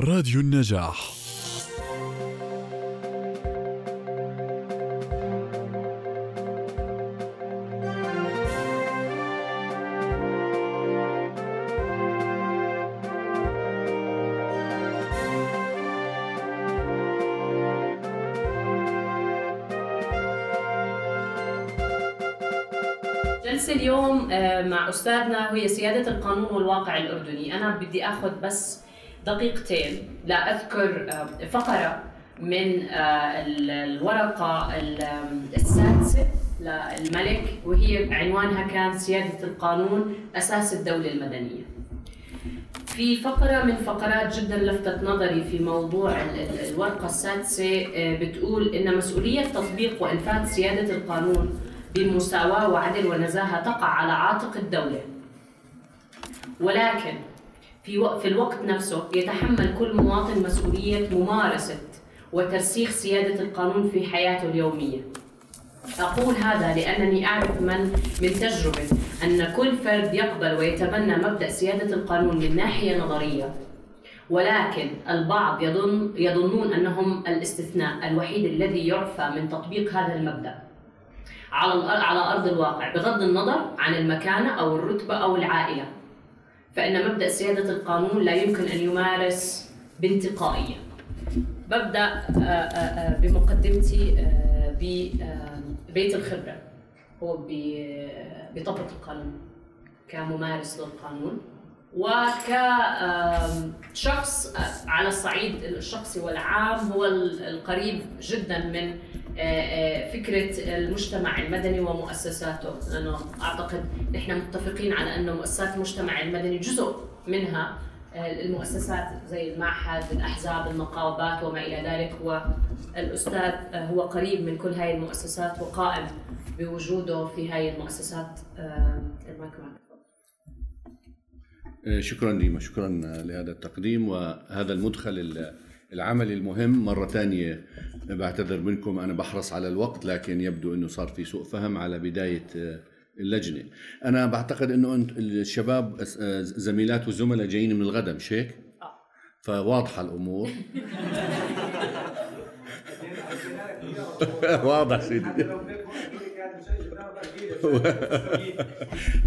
راديو النجاح. جلسة اليوم آه، مع أستاذنا وهي سيادة القانون والواقع الأردني. أنا بدي أخذ بس دقيقتين. لأذكر آه، فقرة من آه، ال- الورقة ال- آم، السادسة. للملك وهي عنوانها كان سيادة القانون أساس الدولة المدنية. في فقرة من فقرات جدا لفتت نظري في موضوع ال- ال- الورقة السادسة آه، بتقول إن مسؤولية تطبيق وإنفاذ سيادة القانون بمساواة وعدل ونزاهة تقع على عاتق الدولة. ولكن في في الوقت نفسه يتحمل كل مواطن مسؤولية ممارسة وترسيخ سيادة القانون في حياته اليومية. أقول هذا لأنني أعرف من من تجربة أن كل فرد يقبل ويتبنى مبدأ سيادة القانون من ناحية نظرية. ولكن البعض يظن يظنون أنهم الاستثناء الوحيد الذي يعفى من تطبيق هذا المبدأ. على على أرض الواقع بغض النظر عن المكانة أو الرتبة أو العائلة. فإن مبدأ سيادة القانون لا يمكن أن يمارس بانتقائية. ببدأ آه، آه، آه، بمقدمتي ببيت الخبرة. هو بطبق القانون كممارس للقانون. وكشخص على الصعيد الشخصي والعام هو ال- القريب جدا من آه، آه، فكرة المجتمع المدني ومؤسساته. لأنه أعتقد نحن متفقين على أنه مؤسسات المجتمع المدني جزء منها آه، المؤسسات زي المعهد الأحزاب النقابات وما إلى ذلك. والأستاذ آه، هو قريب من كل هاي المؤسسات وقائم بوجوده في هاي المؤسسات. شكرا ديما. شكرا لهذا التقديم. وهذا المدخل ال- العملي المهم مرة ثانية بعتذر منكم أنا بحرص على الوقت لكن يبدو أنه صار في سوء فهم على بداية اللجنة أنا بعتقد أنه أنت الشباب زميلات وزملاء جايين من الغدا مش هيك؟ آه. فواضحة الأمور واضح سيدي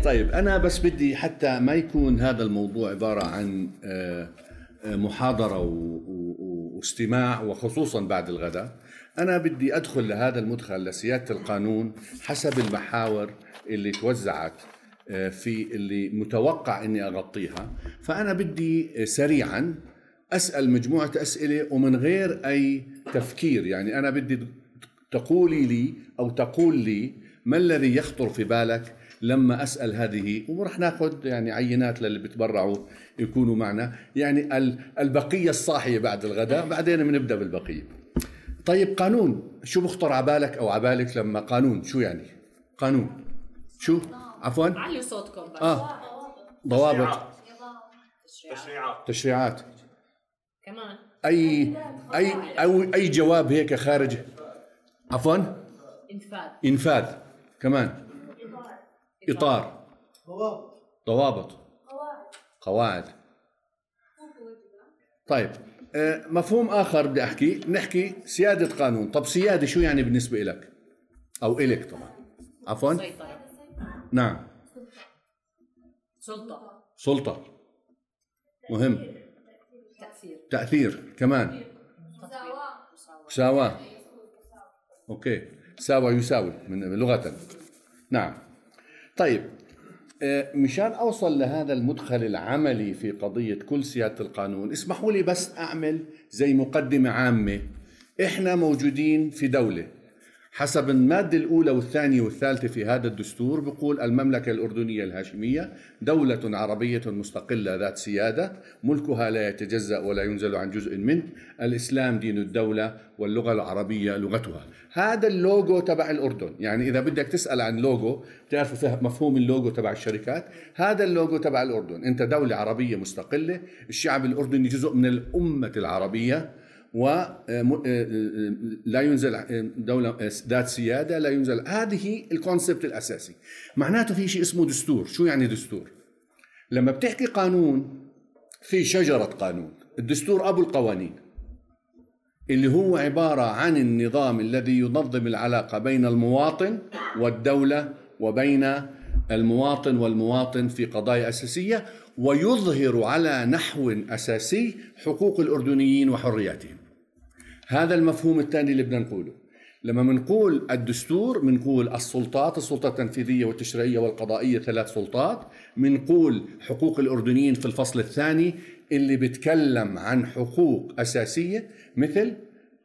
طيب أنا بس بدي حتى ما يكون هذا الموضوع عبارة عن آه، آه، محاضرة واستماع وخصوصا بعد الغداء. أنا بدي أدخل لهذا المدخل لسيادة القانون حسب المحاور اللي توزعت آه، في اللي متوقع إني أغطيها. فأنا بدي آه، سريعا أسأل مجموعة أسئلة ومن غير أي تفكير. يعني أنا بدي تقولي لي أو تقول لي ما الذي يخطر في بالك لما أسأل هذه ورح ناخذ يعني عينات للي بتبرعوا يكونوا معنا يعني ال- البقية الصاحية بعد الغداء بعدين بنبدا بالبقية. طيب قانون شو بخطر على بالك أو على بالك لما قانون شو يعني؟ قانون. شو؟ عفوا؟ علوا صوتكم بس. آه. ضوابط. تشريعات. تشريعات. كمان. أي أي أو أي جواب هيك خارج. عفوا؟ إنفاذ. إنفاذ. كمان. إطار. ضوابط. قواعد. طيب آه، مفهوم آخر بدي أحكي. نحكي سيادة قانون طب سيادة شو يعني بالنسبة لك أو إلك طبعا. عفوا. سيطرة نعم. سلطة. سلطة. مهم. تأثير. تأثير. كمان. مساواة. أوكي. ساوى يساوي من لغة. نعم. طيب آه، مشان أوصل لهذا المدخل العملي في قضية كل سيادة القانون اسمحوا لي بس أعمل زي مقدمة عامة. إحنا موجودين في دولة. حسب المادة الأولى والثانية والثالثة في هذا الدستور بيقول المملكة الأردنية الهاشمية دولة عربية مستقلة ذات سيادة ملكها لا يتجزأ ولا ينزل عن جزء منه الإسلام دين الدولة واللغة العربية لغتها. هذا اللوجو تبع الأردن. يعني إذا بدك تسأل عن لوجو بتعرفوا مفهوم اللوجو تبع الشركات؟ هذا اللوجو تبع الأردن. أنت دولة عربية مستقلة الشعب الأردني جزء من الأمة العربية. ولا ينزل دولة ذات سيادة لا ينزل. هذه الكونسبت الأساسي. معناته في شيء اسمه دستور. شو يعني دستور؟ لما بتحكي قانون في شجرة قانون. الدستور أبو القوانين اللي هو عبارة عن النظام الذي ينظم العلاقة بين المواطن والدولة وبين المواطن والمواطن في قضايا أساسية ويظهر على نحو أساسي حقوق الأردنيين وحرياتهم. هذا المفهوم الثاني اللي بدنا نقوله. لما بنقول الدستور بنقول السلطات السلطة التنفيذية والتشريعية والقضائية ثلاث سلطات. بنقول حقوق الأردنيين في الفصل الثاني اللي بيتكلم عن حقوق أساسية مثل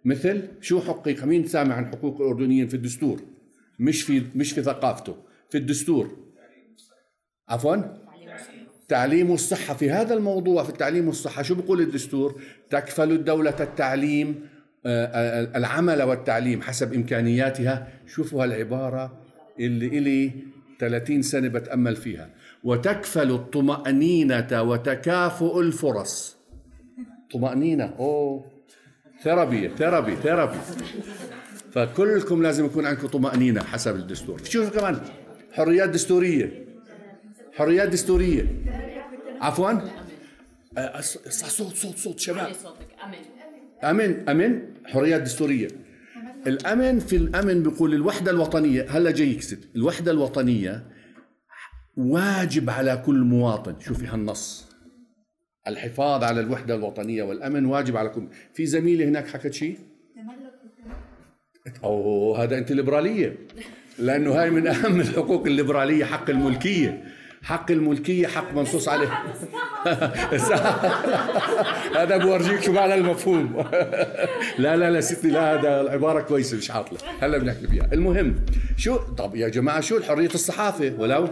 مثل شو حقوق مين سامع عن حقوق الأردنيين في الدستور. مش في مش في ثقافته في الدستور. عفوا. تعليم والصحة في هذا الموضوع في التعليم والصحة شو بقول الدستور؟ تكفل الدولة التعليم العمل والتعليم حسب إمكانياتها. شوفوا هالعبارة اللي إلي 30 سنة بتأمل فيها. وتكفل الطمأنينة وتكافؤ الفرص. طمأنينة. أوه. therapy therapy therapy. فكلكم لازم يكون عندكم طمأنينة حسب الدستور. شوفوا كمان. حريات دستورية. حريات دستورية. عفوا. آه، صوت صوت صوت شباب. امن أمن حريات دستورية. الأمن في الأمن بيقول الوحدة الوطنية هلا جاي يكسب الوحدة الوطنية واجب على كل مواطن. شوفي هالنص. الحفاظ على الوحدة الوطنية والأمن واجب على كل. في زميلة هناك حكت شيء أو هذا أنت ليبرالية. لأنه هاي من أهم الحقوق الليبرالية حق الملكية. حق الملكية حق منصوص عليه. هذا بورجيك شو معنى المفهوم. لا لا لا ستي لا هذا العبارة كويسة مش عاطلة. هلا بنحكي فيها المهم شو؟ طب يا جماعة شو حرية الصحافة؟ ولو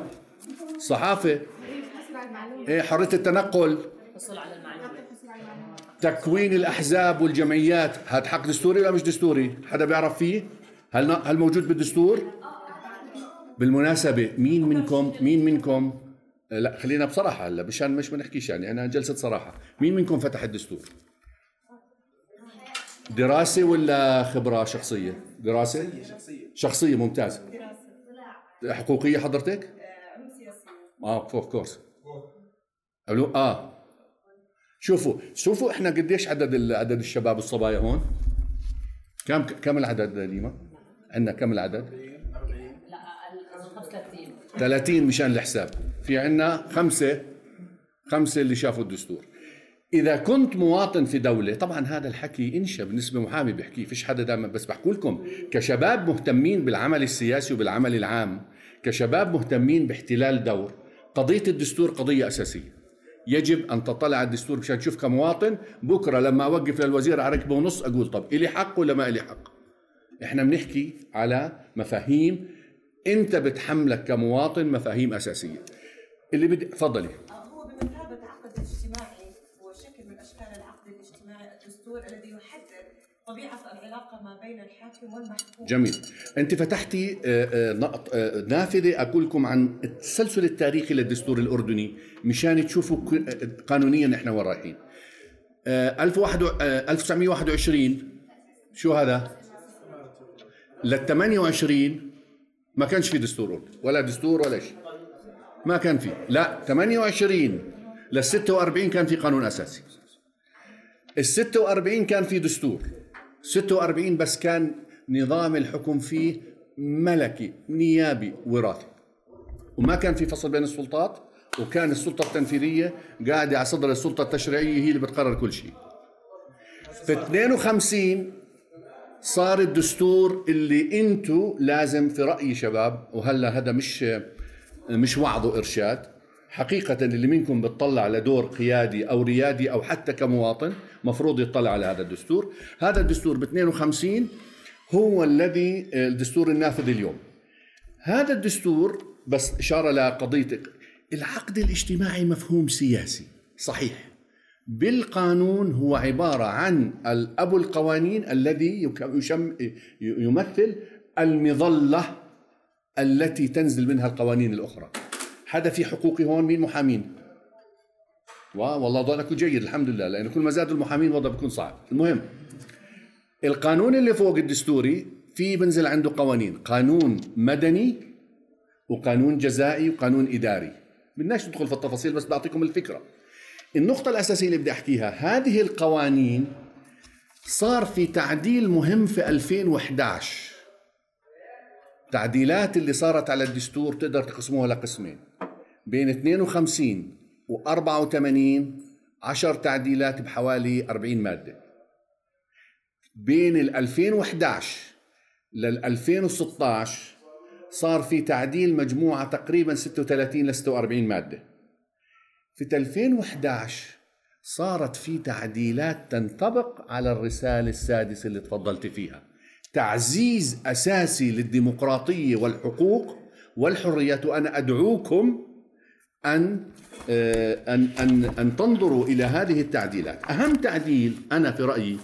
صحافة. إيه حرية التنقل. تكوين الأحزاب والجمعيات. هذا حق دستوري ولا مش دستوري؟ حدا بيعرف فيه؟ هل هل موجود بالدستور؟ بالمناسبة مين منكم مين منكم لا خلينا بصراحة هلا مشان مش بنحكيش يعني أنا جلسة صراحة مين منكم فتح الدستور؟ دراسة ولا خبرة شخصية؟ دراسة؟ شخصية شخصية ممتاز حقوقية حضرتك؟ آه اوف كورس آه شوفوا شوفوا إحنا قديش عدد عدد الشباب الصبايا هون؟ كم كم العدد ديما؟ عندنا كم العدد؟ 30 مشان الحساب. في عنا خمسة خمسة اللي شافوا الدستور. إذا كنت مواطن في دولة طبعا هذا الحكي إنشا بالنسبة محامي بحكي فيش حدا دائما بس بحكي لكم. كشباب مهتمين بالعمل السياسي وبالعمل العام كشباب مهتمين باحتلال دور. قضية الدستور قضية أساسية. يجب أن تطلع الدستور مشان تشوف كمواطن. بكرة لما أوقف للوزير على ركبه ونص أقول طب إلي حق ولا ما إلي حق؟ إحنا بنحكي على مفاهيم انت بتحملك كمواطن مفاهيم أساسية. اللي بدي تفضلي. هو بمثابة عقد اجتماعي هو شكل من أشكال العقد الاجتماعي الدستور الذي يحدد طبيعة العلاقة ما بين الحاكم والمحكوم. جميل. أنت فتحتي آه، آه، نافذة أقول لكم عن التسلسل التاريخي للدستور الأردني مشان تشوفوا قانونيا إحنا وين رايحين. 1921 شو هذا؟ لل 28 ما كانش في دستور ولا دستور ولا شيء. ما كان في لا 28 لل 46 كان في قانون أساسي. ال 46 كان في دستور. 46 بس كان نظام الحكم فيه ملكي نيابي وراثي. وما كان في فصل بين السلطات وكان السلطة التنفيذية قاعدة على صدر السلطة التشريعية هي اللي بتقرر كل شيء. في 52 صار الدستور اللي أنتم لازم في رايي شباب وهلا هذا مش مش وعظ وإرشاد. حقيقة اللي منكم بتطلع لدور قيادي أو ريادي أو حتى كمواطن مفروض يطلع على هذا الدستور. هذا الدستور ب 52 هو الذي الدستور النافذ اليوم. هذا الدستور بس إشارة لقضية العقد الاجتماعي مفهوم سياسي صحيح. بالقانون هو عبارة عن أبو القوانين الذي يمثل المظلة التي تنزل منها القوانين الأخرى. هذا في حقوقي هون مين؟ محامين. والله وضعكم جيد الحمد لله لأن كل ما زادوا المحامين وضع بيكون صعب. المهم القانون اللي فوق الدستوري في بنزل عنده قوانين قانون مدني وقانون جزائي وقانون إداري. بدناش ندخل في التفاصيل بس بعطيكم الفكرة. النقطة الأساسية اللي بدي أحكيها هذه القوانين صار في تعديل مهم في 2011 تعديلات اللي صارت على الدستور تقدر تقسموها لقسمين. بين 52 و 84 10 تعديلات بحوالي 40 مادة. بين ال 2011 لل 2016 صار في تعديل مجموعة تقريبا 36 ل 46 مادة. في 2011 صارت في تعديلات تنطبق على الرسالة السادسة اللي تفضلت فيها. تعزيز أساسي للديمقراطية والحقوق والحريات وأنا أدعوكم أن آه، أن أن أن تنظروا إلى هذه التعديلات. أهم تعديل أنا في رأيي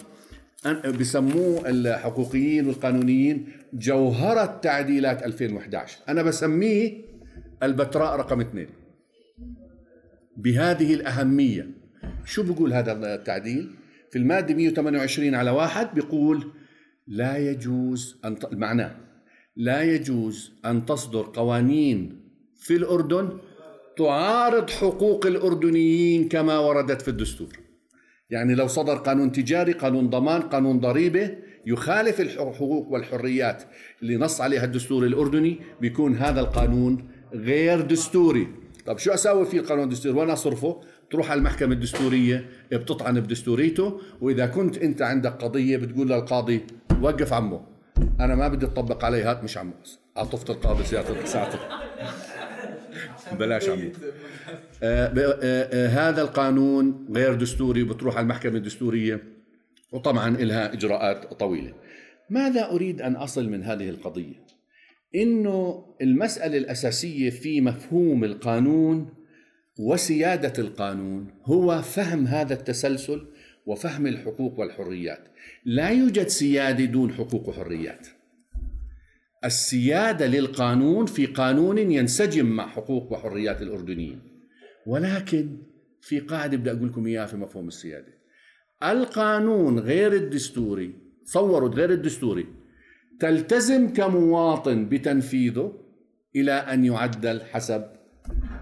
بسموه الحقوقيين والقانونيين جوهرة تعديلات 2011 أنا بسميه البتراء رقم اثنين. بهذه الأهمية. شو بيقول هذا التعديل؟ في المادة 128 على واحد بيقول لا يجوز أن ت... معناه لا يجوز أن تصدر قوانين في الأردن تعارض حقوق الأردنيين كما وردت في الدستور. يعني لو صدر قانون تجاري قانون ضمان قانون ضريبة يخالف الحقوق والحريات اللي نص عليها الدستور الأردني بيكون هذا القانون غير دستوري. طب شو أسوي في القانون الدستوري وين أصرفه تروح على المحكمة الدستورية بتطعن بدستوريته وإذا كنت أنت عندك قضية بتقول للقاضي وقف عمه. أنا ما بدي أطبق عليه هات مش عمه عطفت القاضي ساعته بلاش عمي. آه آه آه هذا القانون غير دستوري بتروح على المحكمة الدستورية وطبعا لها إجراءات طويلة. ماذا أريد أن أصل من هذه القضية؟ إنه المسألة الأساسية في مفهوم القانون وسيادة القانون هو فهم هذا التسلسل وفهم الحقوق والحريات. لا يوجد سيادة دون حقوق وحريات. السيادة للقانون في قانون ينسجم مع حقوق وحريات الأردنيين. ولكن في قاعدة بدي أقول لكم إياها في مفهوم السيادة. القانون غير الدستوري تصوروا غير الدستوري تلتزم كمواطن بتنفيذه إلى أن يعدل حسب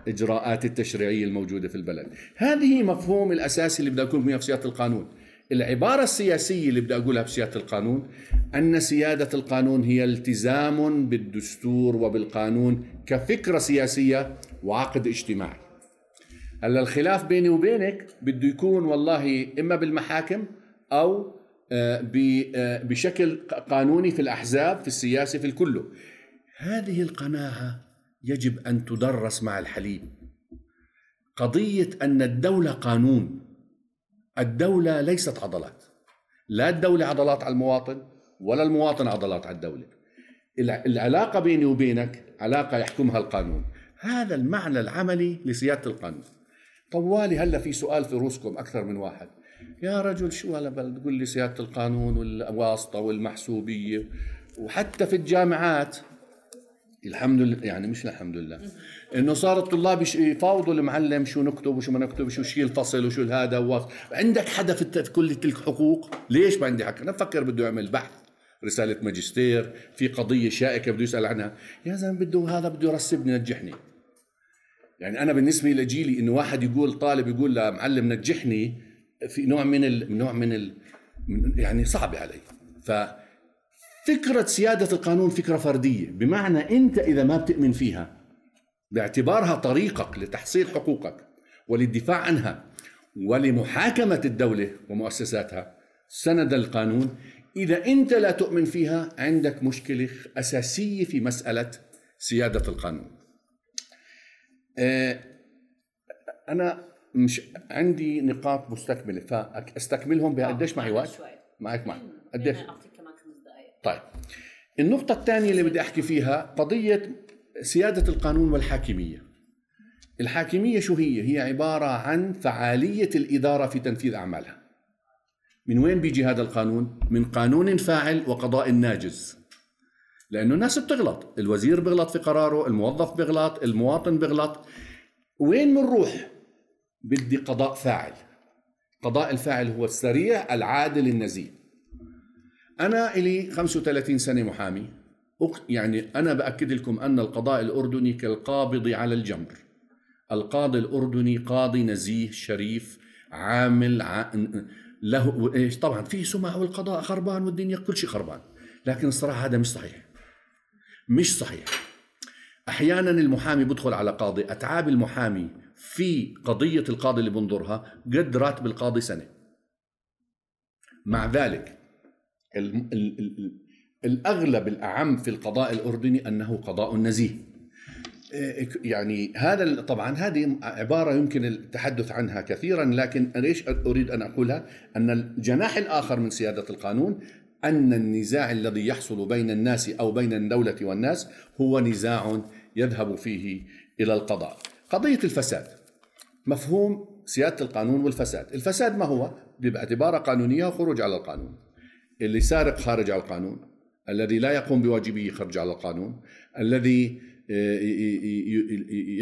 إجراءات التشريعية الموجودة في البلد. هذه مفهوم الأساسي اللي بدي أقول في سيادة القانون. العبارة السياسية اللي بدي أقولها بسيادة القانون أن سيادة القانون هي التزام بالدستور وبالقانون كفكرة سياسية وعقد اجتماعي. هلا الخلاف بيني وبينك بده يكون والله إما بالمحاكم آه، بشكل قانوني في الأحزاب في السياسة في الكله هذه القناعة يجب أن تدرس مع الحليب. قضية أن الدولة قانون. الدولة ليست عضلات. لا الدولة عضلات على المواطن ولا المواطن عضلات على الدولة. العلاقة بيني وبينك علاقة يحكمها القانون. هذا المعنى العملي لسيادة القانون. طوالي هلا في سؤال في روسكم أكثر من واحد. يا رجل شو هلا بتقول لي سيادة القانون والواسطة والمحسوبية وحتى في الجامعات. الحمد لله يعني مش الحمد لله. إنه صار الطلاب يفاوضوا المعلم شو نكتب وشو ما نكتب وشو شيء الفصل وشو هذا عندك حدا في كل تلك حقوق؟ ليش ما عندي حق؟ أنا بفكر بده يعمل بحث رسالة ماجستير في قضية شائكة بده يسأل عنها. يا زلمة بده هذا بده يرسبني نجحني. يعني أنا بالنسبة لجيلي إنه واحد يقول طالب يقول لمعلم نجحني في نوع من ال... نوع من ال... يعني صعب علي. ف فكرة سيادة القانون فكرة فردية بمعنى أنت إذا ما بتؤمن فيها باعتبارها طريقك لتحصيل حقوقك وللدفاع عنها ولمحاكمة الدولة ومؤسساتها سند القانون. إذا أنت لا تؤمن فيها عندك مشكلة أساسية في مسألة سيادة القانون. آه، أنا مش عندي نقاط مستكملة فأستكملهم بقديش معي وقت؟ معك معي قديش؟ طيب النقطة الثانية اللي بدي أحكي فيها قضية سيادة القانون والحاكمية الحاكمية شو هي؟ هي عبارة عن فعالية الإدارة في تنفيذ أعمالها من وين بيجي هذا القانون؟ من قانون فاعل وقضاء ناجز لأنه الناس بتغلط الوزير بيغلط في قراره الموظف بيغلط المواطن بيغلط وين بنروح؟ بدي قضاء فاعل. قضاء الفاعل هو السريع العادل النزيه. أنا إلي 35 سنة محامي. يعني أنا بأكد لكم أن القضاء الأردني كالقابض على الجمر. القاضي الأردني قاضي نزيه شريف عامل ع... له إيش طبعا في سمعة والقضاء خربان والدنيا كل شيء خربان. لكن الصراحة هذا مش صحيح. مش صحيح. أحيانا المحامي بدخل على قاضي. أتعاب المحامي في قضية القاضي اللي بنظرها قد راتب القاضي سنة. مع ذلك ال ال ال الأغلب الأعم في القضاء الأردني أنه قضاء نزيه. يعني هذا طبعا هذه عبارة يمكن التحدث عنها كثيرا لكن ليش أريد أن أقولها؟ أن الجناح الآخر من سيادة القانون أن النزاع الذي يحصل بين الناس أو بين الدولة والناس هو نزاع يذهب فيه إلى القضاء. قضية الفساد. مفهوم سيادة القانون والفساد. الفساد ما هو؟ باعتباره قانونية وخروج على القانون. اللي سارق خارج على القانون الذي لا يقوم بواجبه خرج على القانون الذي آه،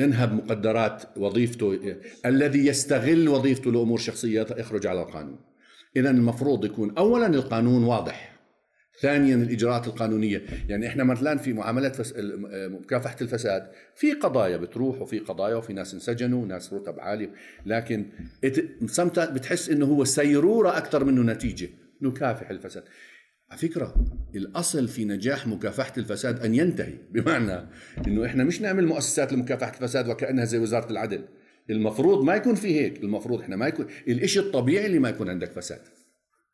ينهب مقدرات وظيفته الذي يستغل وظيفته لأمور شخصية يخرج على القانون. اذا المفروض يكون اولا القانون واضح. ثانيا الإجراءات القانونية. يعني إحنا مثلا في معاملات فس... مكافحة الفساد في قضايا بتروح وفي قضايا وفي ناس انسجنوا وناس رتب عاليه لكن. بتحس إنه هو سيرورة أكثر منه نتيجة. نكافح الفساد. على فكرة الأصل في نجاح مكافحة الفساد أن ينتهي. بمعنى أنه إحنا مش نعمل مؤسسات لمكافحة الفساد وكأنها زي وزارة العدل. المفروض ما يكون في هيك. المفروض إحنا ما يكون الإشي الطبيعي اللي ما يكون عندك فساد.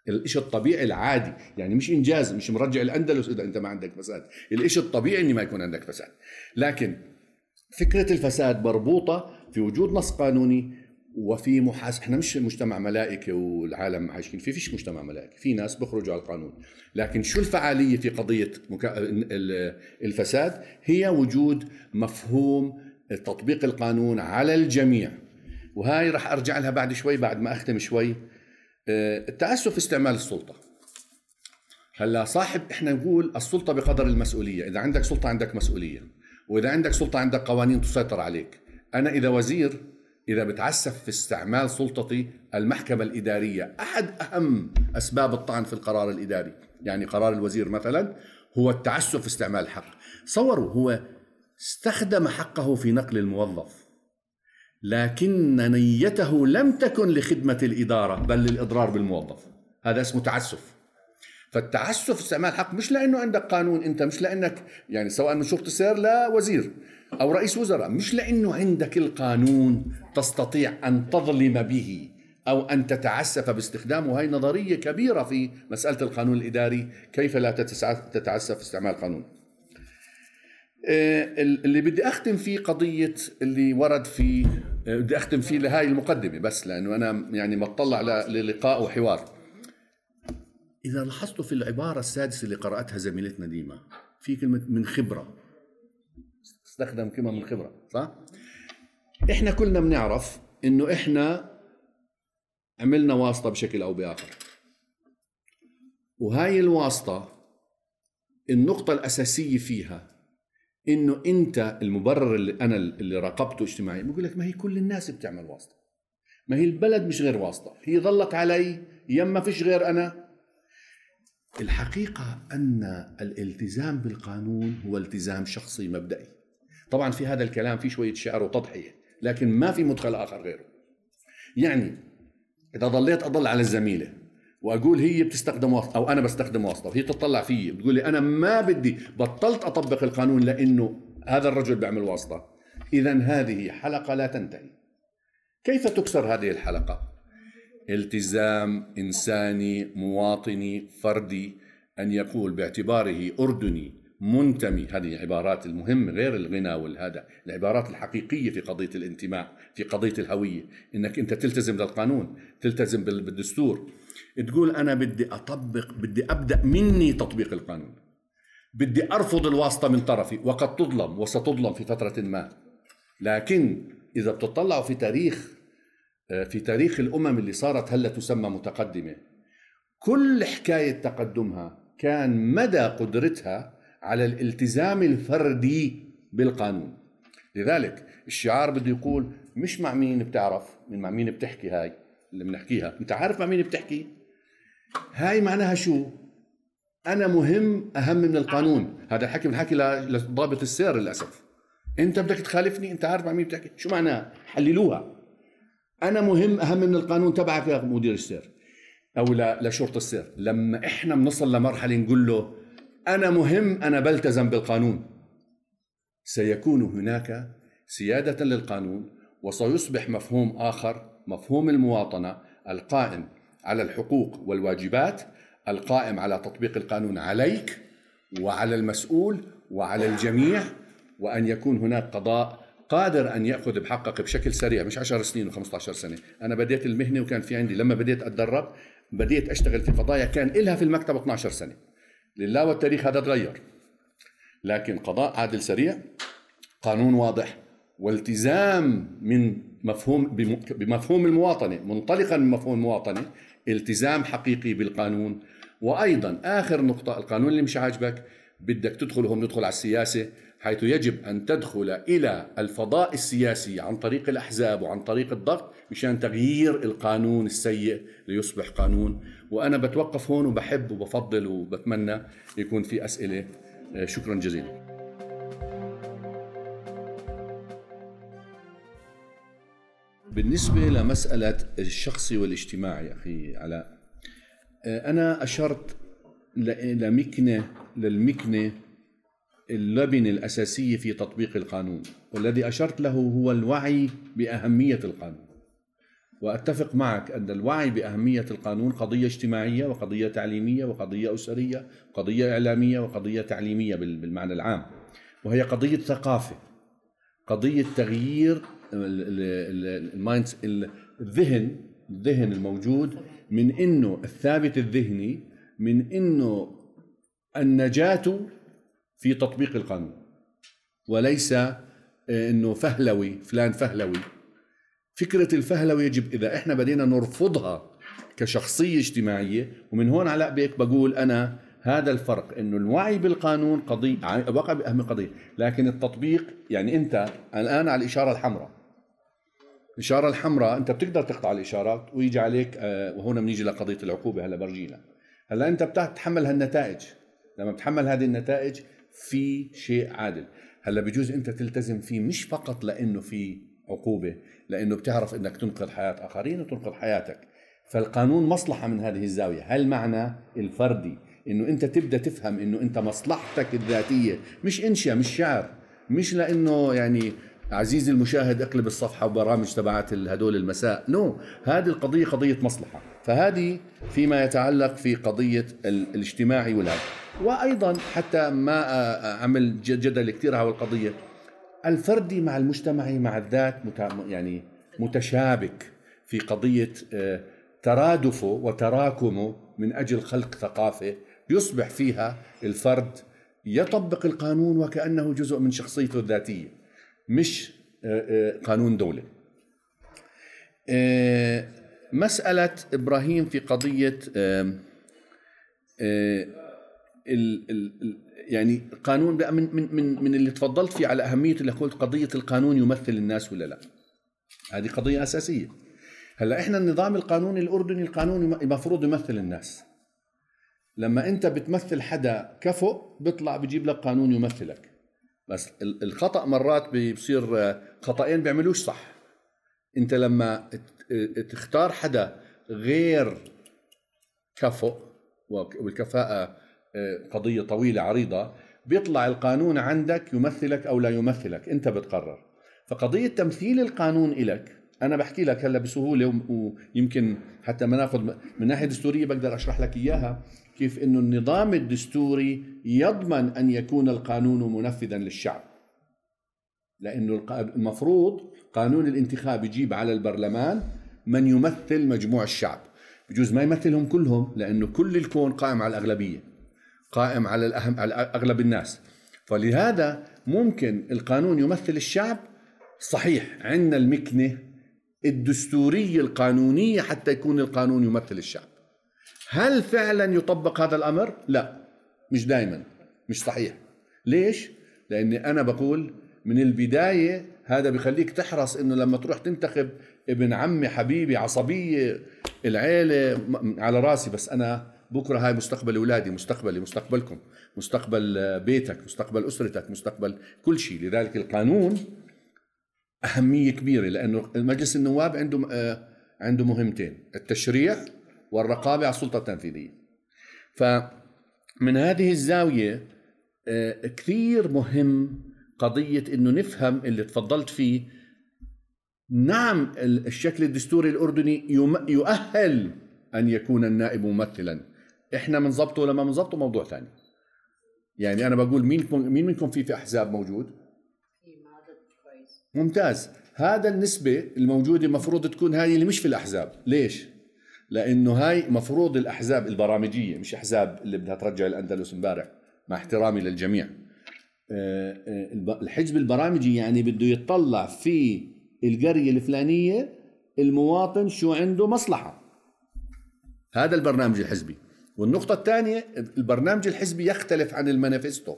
الإشي الطبيعي العادي يعني مش إنجاز مش مرجع الأندلس إذا أنت ما عندك فساد. الإشي الطبيعي أن ما يكون عندك فساد. لكن فكرة الفساد مربوطة في وجود نص قانوني وفي محاسب إحنا مش مجتمع ملائكه والعالم عايشين فيه فيش مجتمع ملائكه في ناس بيخرجوا على القانون. لكن شو الفعالية في قضية الفساد؟ هي وجود مفهوم تطبيق القانون على الجميع. وهاي راح أرجع لها بعد شوي بعد ما أختم شوي. التأسف في استعمال السلطة. هلا صاحب إحنا نقول السلطة بقدر المسؤولية. إذا عندك سلطة عندك مسؤولية وإذا عندك سلطة عندك قوانين تسيطر عليك. أنا إذا وزير إذا بتعسف في استعمال سلطتي المحكمة الإدارية أحد أهم أسباب الطعن في القرار الإداري يعني قرار الوزير مثلا هو التعسف في استعمال الحق صوروا هو استخدم حقه في نقل الموظف. لكن نيته لم تكن لخدمة الإدارة بل للإضرار بالموظف. هذا اسمه تعسف. فالتعسف استعمال الحق مش لأنه عندك قانون أنت مش لأنك يعني سواء من شرطة سير لا وزير أو رئيس وزراء مش لأنه عندك القانون تستطيع أن تظلم به أو أن تتعسف باستخدامه. هاي نظرية كبيرة في مسألة القانون الإداري كيف لا تتعسف استعمال القانون آه، اللي بدي أختم فيه قضية اللي ورد في بدي أختم فيه لهاي المقدمة بس لأنه أنا يعني مطلع للقاء وحوار. إذا لاحظتوا في العبارة السادسة اللي قرأتها زميلتنا ديما في كلمة من خبرة. استخدم كلمة من خبرة صح؟ إحنا كلنا بنعرف إنه إحنا عملنا واسطة بشكل أو بآخر. وهاي الواسطة النقطة الأساسية فيها إنه أنت المبرر اللي أنا اللي راقبته اجتماعيا بقول لك ما هي كل الناس بتعمل واسطة. ما هي البلد مش غير واسطة. هي ظلت علي يا ما فيش غير أنا. الحقيقة أن الالتزام بالقانون هو التزام شخصي مبدئي. طبعا في هذا الكلام في شوية شعر وتضحية لكن ما في مدخل آخر غيره. يعني إذا ضليت أضل على الزميلة. وأقول هي بتستخدم واسطة أو أنا بستخدم واسطة وهي تطلع فيي بتقول لي أنا ما بدي بطلت أطبق القانون لأنه هذا الرجل بيعمل واسطة. اذا هذه حلقة لا تنتهي. كيف تكسر هذه الحلقة؟ التزام إنساني مواطني فردي أن يقول باعتباره أردني منتمي. هذه عبارات المهم غير الغنى والهذا العبارات الحقيقية في قضية الانتماء في قضية الهوية. إنك أنت تلتزم للقانون تلتزم بالدستور. تقول أنا بدي أطبق بدي أبدأ مني تطبيق القانون. بدي أرفض الواسطة من طرفي وقد تظلم وستظلم في فترة ما. لكن إذا بتطلعوا في تاريخ في تاريخ الأمم اللي صارت هلأ تسمى متقدمة. كل حكاية تقدمها كان مدى قدرتها على الالتزام الفردي بالقانون. لذلك الشعار بده يقول مش مع مين بتعرف من مع مين بتحكي هاي. اللي بنحكيها. انت عارف مع مين بتحكي؟ هاي معناها شو؟ أنا مهم أهم من القانون. هذا الحكي بنحكي لضابط السير للأسف. أنت بدك تخالفني؟ أنت عارف عن مين بتحكي؟ شو معناها حللوها. أنا مهم أهم من القانون تبعك يا مدير السير. أو لشرطة السير. لما إحنا بنصل لمرحلة نقول له أنا مهم أنا بلتزم بالقانون. سيكون هناك سيادة للقانون وسيصبح مفهوم آخر مفهوم المواطنة القائم على الحقوق والواجبات القائم على تطبيق القانون عليك وعلى المسؤول وعلى الجميع وأن يكون هناك قضاء قادر أن يأخذ بحقك بشكل سريع مش 10 سنين و15 سنة. أنا بديت المهنة وكان في عندي لما بديت أتدرب بديت أشتغل في قضايا كان إلها في المكتب 12 سنة. لله والتاريخ هذا تغير. لكن قضاء عادل سريع قانون واضح والتزام من مفهوم بمفهوم المواطنة منطلقا من مفهوم المواطنة التزام حقيقي بالقانون. وأيضا آخر نقطة القانون اللي مش عاجبك بدك تدخل هون ندخل على السياسة حيث يجب أن تدخل إلى الفضاء السياسي عن طريق الأحزاب وعن طريق الضغط مشان تغيير القانون السيء ليصبح قانون. وأنا بتوقف هون وبحب وبفضل وبتمنى يكون في أسئلة. آه، شكرا جزيلا. بالنسبة لمسألة الشخصي والاجتماعي أخي علاء آه، أنا أشرت لمكنة للمكنة اللبنة الأساسية في تطبيق القانون والذي أشرت له هو الوعي بأهمية القانون. وأتفق معك أن الوعي بأهمية القانون قضية اجتماعية وقضية تعليمية وقضية أسرية وقضية إعلامية وقضية تعليمية بالمعنى العام. وهي قضية ثقافة قضية تغيير المايند الذهن الذهن الموجود من إنه الثابت الذهني من إنه النجاة في تطبيق القانون. وليس آه، إنه فهلوي فلان فهلوي. فكرة الفهلوي يجب إذا إحنا بدينا نرفضها كشخصية اجتماعية ومن هون على بيك بقول أنا هذا الفرق إنه الوعي بالقانون قضية وقع بأهم قضية. لكن التطبيق يعني أنت الآن على الإشارة الحمراء. الإشارة الحمراء أنت بتقدر تقطع الإشارات ويجي عليك آه، وهنا بنيجي لقضية العقوبة هلا برجينا. هلا أنت بتتحمل هالنتائج. لما بتحمل هذه النتائج في شيء عادل. هلا بجوز أنت تلتزم فيه مش فقط لأنه في عقوبة لأنه بتعرف إنك تنقذ حياة آخرين وتنقذ حياتك. فالقانون مصلحة من هذه الزاوية. هل معنى الفردي إنه أنت تبدأ تفهم إنه أنت مصلحتك الذاتية مش إنشاء مش شعر مش لأنه يعني عزيزي المشاهد اقلب الصفحة وبرامج تبعت هدول المساء. نو no. هذه القضية قضية مصلحة. فهذه فيما يتعلق في قضية الاجتماعي والهذا. وأيضا حتى ما عمل جدل كثير على القضية. الفردي مع المجتمعي مع الذات يعني متشابك في قضية ترادفه وتراكمه من أجل خلق ثقافة يصبح فيها الفرد يطبق القانون وكأنه جزء من شخصيته الذاتية. مش آه، آه، قانون دولة. آه، مسألة إبراهيم في قضية يعني قانون من من من من اللي تفضلت فيه على أهمية اللي قلت قضية القانون يمثل الناس ولا لا. هذه قضية أساسية. هلأ إحنا النظام القانوني الأردني القانون المفروض يمثل الناس. لما أنت بتمثل حدا كفؤ بيطلع بيجيب لك قانون يمثلك. بس الخطأ مرات بيصير خطأين بيعملوش صح. انت لما تختار حدا غير كفؤ والكفاءة آه، قضية طويلة عريضة بيطلع القانون عندك يمثلك أو لا يمثلك. أنت بتقرر. فقضية تمثيل القانون إلك أنا بحكي لك هلأ بسهولة ويمكن حتى ما ناخذ من ناحية دستورية بقدر أشرح لك إياها. كيف إنه النظام الدستوري يضمن أن يكون القانون منفذا للشعب. لأنه المفروض قانون الانتخاب يجيب على البرلمان من يمثل مجموع الشعب. بجوز ما يمثلهم كلهم لأنه كل الكون قائم على الأغلبية قائم على الاهم على أغلب الناس. فلهذا ممكن القانون يمثل الشعب؟ صحيح عندنا المكنة الدستورية القانونية حتى يكون القانون يمثل الشعب. هل فعلا يطبق هذا الأمر؟ لا مش دائما مش صحيح ليش؟ لأني أنا بقول من البداية هذا بخليك تحرص إنه لما تروح تنتخب ابن عمي حبيبي عصبية العيلة على راسي بس أنا بكرة هاي مستقبل أولادي مستقبلي مستقبلكم مستقبل بيتك مستقبل أسرتك مستقبل كل شيء لذلك القانون أهمية كبيرة لأنه مجلس النواب عنده آه، عنده مهمتين التشريع والرقابة على السلطة التنفيذية. فمن هذه الزاوية آه، كثير مهم قضية إنه نفهم اللي تفضلت فيه. نعم الشكل الدستوري الأردني يؤهل أن يكون النائب ممثلا. إحنا بنظبطه ولا ما بنظبطه موضوع ثاني. يعني أنا بقول مين مين منكم في في أحزاب موجود؟ ممتاز. هذا النسبة الموجودة المفروض تكون هاي اللي مش في الأحزاب. ليش؟ لأنه هاي مفروض الأحزاب البرامجية مش أحزاب اللي بدها ترجع الأندلس امبارح مع احترامي للجميع. آه، آه، الحزب البرامجي يعني بده يطلع في القرية الفلانية المواطن شو عنده مصلحة. هذا البرنامج الحزبي. والنقطة الثانية البرنامج الحزبي يختلف عن المانيفستو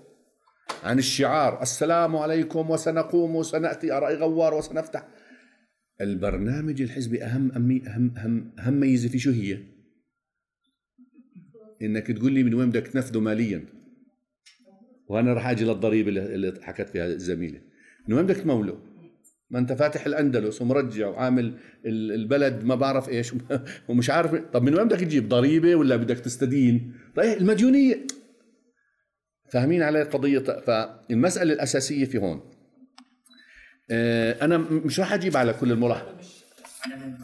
عن الشعار. السلام عليكم وسنقوم وسنأتي أرأي غوار وسنفتح؟ البرنامج الحزبي أهم أهم أهم أهم, أهم ميزة فيه شو هي؟ إنك تقول لي من وين بدك تنفذه ماليا. وأنا راح أجي للضريبة اللي حكت فيها الزميلة. من وين بدك تموله؟ ما أنت فاتح الأندلس ومرجع وعامل البلد ما بعرف إيش ومش عارف. طب من وين بدك تجيب؟ ضريبة ولا بدك تستدين؟ طيب المديونية. فاهمين علي القضية فالمسألة الأساسية في هون. أنا مش راح أجيب على كل الملاحظات يعني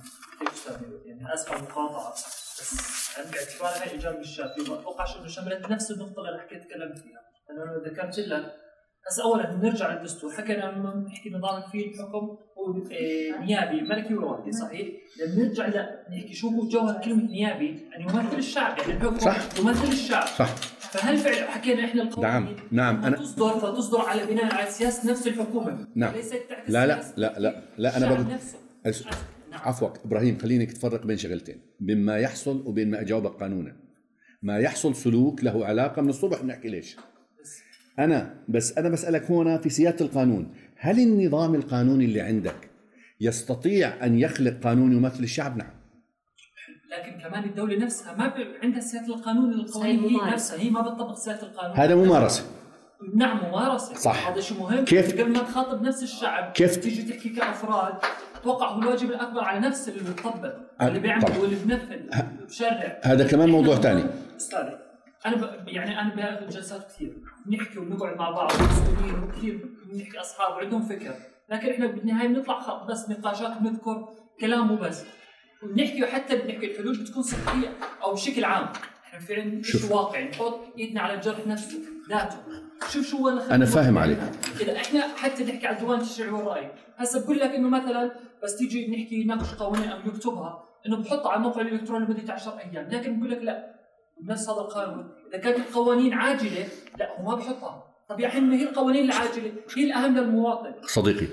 يعني اسف المقاطعه بس باعتبار هاي الاجابه الشافيه ما اتوقعش انه شملت نفس النقطه اللي حكيت تكلمت فيها أنا ذكرت لك بس اولا نرجع للدستور حكينا لما نحكي نظام فيه الحكم هو آه، نيابي ملكي ورواتي صحيح؟ لما نرجع نحكي شو هو جوهر كلمه نيابي يعني يمثل الشعب يعني الحكم. يمثل الشعب صح فهل فعلا حكينا إحنا القوانين؟ نعم نعم أنا تصدر فتصدر على بناء على سياسة نفس الحكومة. نعم. ليست تحت لا لا لا لا لا أنا بقول نعم. عفوا إبراهيم خليني تفرق بين شغلتين بين ما يحصل وبين ما اجاوبك قانونا. ما يحصل سلوك له علاقة من الصبح بنحكي ليش. أنا بس أنا بسألك هنا في سيادة القانون هل النظام القانوني اللي عندك يستطيع أن يخلق قانون يمثل الشعب؟ نعم. لكن كمان الدولة نفسها ما عندها سياده القانون القوانين هي نفسها هي ما بتطبق سياده القانون. هذا ممارسة. نعم ممارسة. صح. هذا شيء مهم. كيف؟ قبل ما تخاطب نفس الشعب كيف؟ تيجي تحكي كأفراد أتوقع هو الواجب الأكبر على نفس اللي بيطبق اللي بيعمل واللي بنفذ بشرع. هذا كمان موضوع ثاني. أستاذ أنا ب... يعني أنا بأخذ جلسات كثير بنحكي وبنقعد مع بعض مسؤولين وكثير بنحكي أصحاب وعندهم فكر. لكن إحنا بالنهاية بنطلع بس نقاشات بنذكر كلام وبس. ونحكي وحتى بنحكي الحلول بتكون صحية أو بشكل عام. إحنا فعلا شيء واقعي نحط ايدنا على الجرح نفسه ذاته. شوف شو وين أنا فاهم عليك. كذا. إحنا حتى نحكي عن ديوان التشريع والرأي. هسه بقول لك إنه مثلا بس تيجي نحكي يناقش قوانين أو يكتبها إنه بحطها على الموقع الإلكتروني لمدة 10 أيام. لكن بقول لك لا نفس هذا القانون. إذا كانت القوانين عاجلة لا هو ما بحطها. طب يا هي القوانين العاجلة؟ هي الأهم للمواطن. صديقي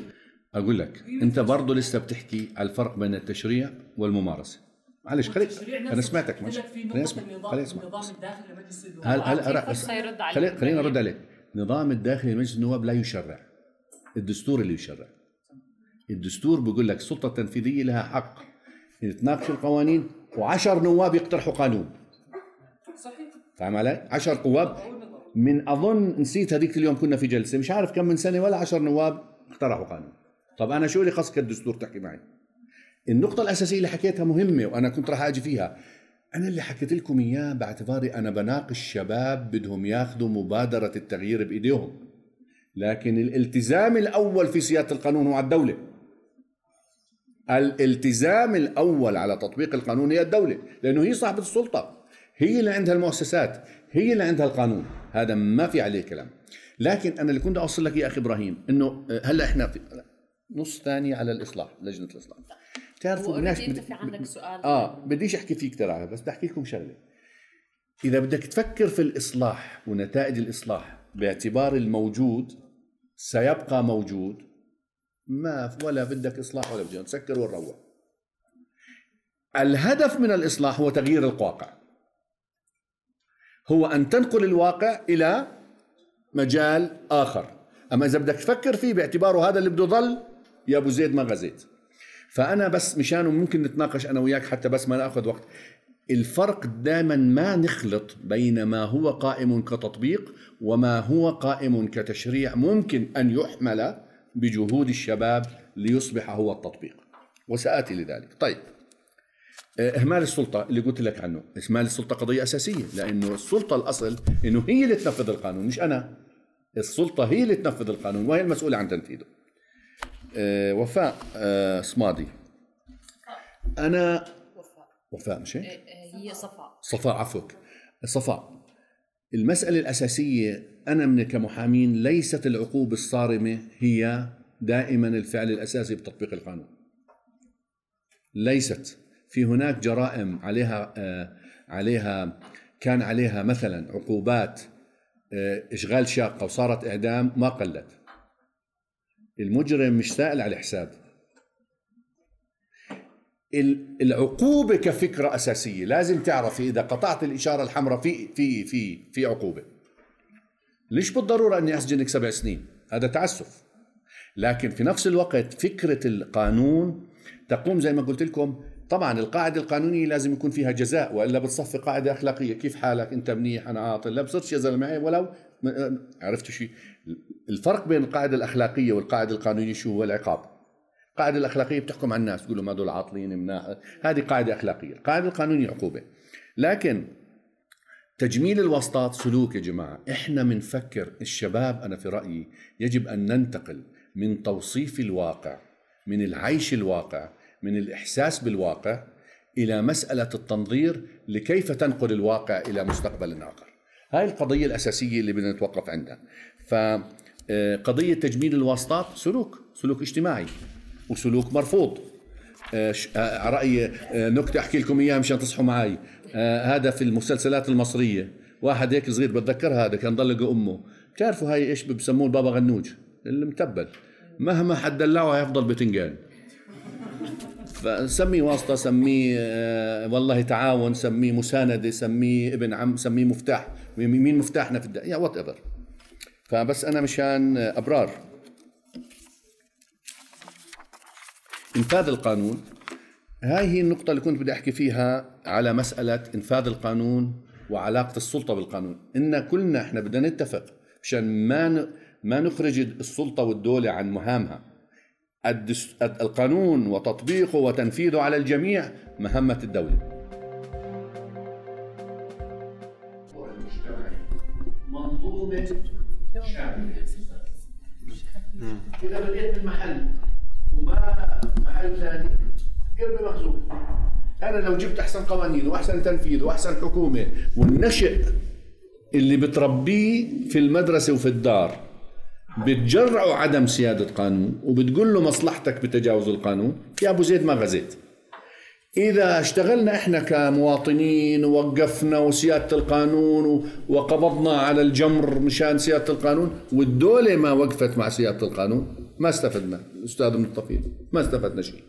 أقول لك أنت برضه لسه بتحكي على الفرق بين التشريع والممارسة. معلش خليك أنا سمعتك ماشي. خليني أسمع خليني أسمع. هل هل خليني خليني أرد عليك. النظام الداخلي لمجلس النواب لا يشرع. الدستور اللي يشرع. الدستور بيقول لك السلطة التنفيذية لها حق تناقش القوانين وعشر نواب يقترحوا قانون. صحيح. فاهم علي؟ 10 قواب. من أظن نسيت هذيك اليوم كنا في جلسة مش عارف كم من سنة ولا 10 نواب اقترحوا قانون. طب أنا شو اللي خصك الدستور تحكي معي؟ النقطة الأساسية اللي حكيتها مهمة وأنا كنت راح أجي فيها. أنا اللي حكيت لكم إياه باعتباري أنا بناقش شباب بدهم ياخذوا مبادرة التغيير بإيديهم. لكن الالتزام الأول في سيادة القانون هو على الدولة. الالتزام الأول على تطبيق القانون هي الدولة لأنه هي صاحبة السلطة. هي اللي عندها المؤسسات هي اللي عندها القانون. هذا ما في عليه كلام. لكن أنا اللي كنت أوصل لك يا أخي إبراهيم إنه هلأ إحنا في نص ثاني على الإصلاح لجنة الإصلاح. بتعرفوا بدناش بدي في عندك سؤال. آه بديش أحكي فيه كثير بس بدي أحكي لكم شغلة. إذا بدك تفكر في الإصلاح ونتائج الإصلاح باعتبار الموجود سيبقى موجود ما ولا بدك إصلاح ولا بدك تسكر ونروح الهدف من الإصلاح هو تغيير الواقع. هو أن تنقل الواقع إلى مجال آخر. أما إذا بدك تفكر فيه باعتباره هذا اللي بده ضل يا أبو زيد ما غزيت. فأنا بس مشانه ممكن نتناقش أنا وياك حتى بس ما نأخذ وقت. الفرق دائما ما نخلط بين ما هو قائم كتطبيق وما هو قائم كتشريع ممكن أن يحمل بجهود الشباب ليصبح هو التطبيق. وسآتي لذلك. طيب. آه، إهمال السلطة اللي قلت لك عنه. إهمال السلطة قضية أساسية لأنه السلطة الأصل إنه هي اللي تنفذ القانون مش أنا. السلطة هي اللي تنفذ القانون وهي المسؤولة عن تنفيذه. وفاء أه صمادي. أنا وفاء وفاء مش هيك؟ هي صفاء. صفاء عفوك. صفاء المسألة الأساسية أنا من كمحامين ليست العقوبة الصارمة هي دائما الفعل الأساسي بتطبيق القانون. ليست. في هناك جرائم عليها آه عليها كان عليها مثلا عقوبات آه إشغال شاقة وصارت إعدام ما قلت. المجرم مش سائل على حساب العقوبة كفكرة أساسية. لازم تعرفي إذا قطعت الإشارة الحمراء في في في في عقوبة. ليش بالضرورة إني أسجنك سبع سنين؟ هذا تعسف. لكن في نفس الوقت فكرة القانون تقوم زي ما قلت لكم. طبعا القاعدة القانونية لازم يكون فيها جزاء وإلا بتصفي قاعدة أخلاقية. كيف حالك؟ أنت منيح أنا عاطل لا بصيرش يا زلمة ولو عرفت شيء الفرق بين القاعدة الأخلاقية والقاعدة القانونية شو هو؟ العقاب. القاعدة الأخلاقية بتحكم على الناس تقول لهم هذول عاطلين مناح هذه قاعدة أخلاقية. القاعدة القانونية عقوبة. لكن تجميل الواسطات سلوك يا جماعة. إحنا بنفكر الشباب أنا في رأيي يجب أن ننتقل من توصيف الواقع من العيش الواقع من الإحساس بالواقع إلى مسألة التنظير لكيف تنقل الواقع إلى مستقبل آخر. هاي القضية الأساسية اللي بدنا نتوقف عندها. فقضية تجميل الواسطات سلوك سلوك اجتماعي وسلوك مرفوض. آه، آه، رأي آه، نكتة أحكي لكم إياها مشان تصحوا معي هذا في المسلسلات المصرية. واحد هيك صغير بتذكر هذا كان ضلق أمه. بتعرفوا هاي إيش بسموه؟ البابا غنوج المتبل مهما حد دلعه هيفضل بتنجان فسميه واسطة سميه والله تعاون سميه مساندة سميه ابن عم سميه مفتاح. مين مفتاحنا في الدنيا يا whatever فبس أنا مشان أبرار. إنفاذ القانون هاي هي النقطة اللي كنت بدي أحكي فيها على مسألة إنفاذ القانون وعلاقة السلطة بالقانون. إن كلنا إحنا بدنا نتفق مشان ما ما نخرج السلطة والدولة عن مهامها. القانون وتطبيقه وتنفيذه على الجميع مهمة الدولة. شاملة إذا بديت من محل وما محل ثاني قلبي مخزون أنا لو جبت أحسن قوانين وأحسن تنفيذ وأحسن حكومة والنشئ اللي بتربيه في المدرسة وفي الدار بتجرعه عدم سيادة قانون وبتقول له مصلحتك بتجاوز القانون يا أبو زيد ما غزيت. إذا اشتغلنا إحنا كمواطنين ووقفنا وسيادة القانون وقبضنا على الجمر مشان سيادة القانون والدولة ما وقفت مع سيادة القانون ما استفدنا. الأستاذ مصطفى ما استفدنا شيء.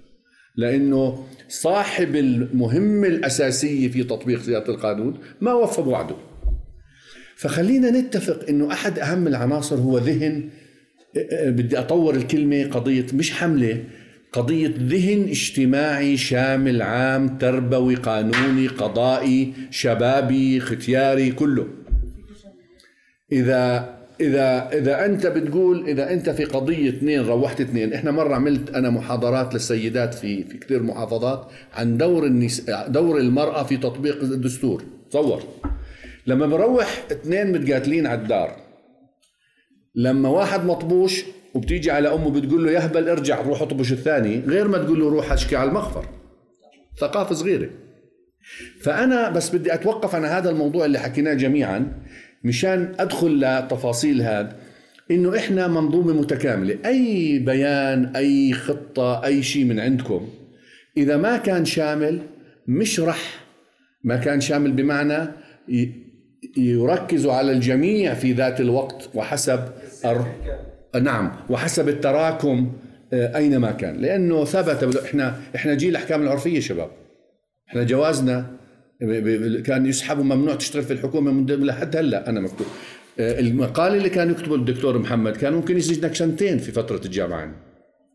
لأنه صاحب المهمة الأساسية في تطبيق سيادة القانون ما وفى بوعده فخلينا نتفق أنه أحد أهم العناصر هو ذهن. بدي أطور الكلمة قضية مش حملة. قضية ذهن اجتماعي شامل عام تربوي قانوني قضائي شبابي ختياري كله. إذا إذا إذا أنت بتقول إذا أنت في قضية اثنين روحت اثنين إحنا مرة عملت أنا محاضرات للسيدات في في كثير محافظات عن دور النس دور المرأة في تطبيق الدستور. تصور. لما بروح اثنين متقاتلين على الدار لما واحد مطبوش وبتيجي على أمه بتقول له يهبل ارجع روح اطبش الثاني غير ما تقول له روح اشكي على المخفر ثقافة صغيرة. فأنا بس بدي أتوقف عن هذا الموضوع اللي حكيناه جميعا مشان أدخل لتفاصيل هذا. إنه إحنا منظومة متكاملة. أي بيان أي خطة أي شيء من عندكم إذا ما كان شامل مش رح ما كان شامل بمعنى يركز على الجميع في ذات الوقت وحسب نعم وحسب التراكم آه، أينما كان. لأنه ثبت إحنا إحنا جيل الأحكام العرفية شباب. إحنا جوازنا كان يسحب ممنوع تشتغل في الحكومة من لحد هلأ أنا مكتوب. آه، المقال اللي كان يكتبه الدكتور محمد كان ممكن يسجنك سنتين في فترة الجامعة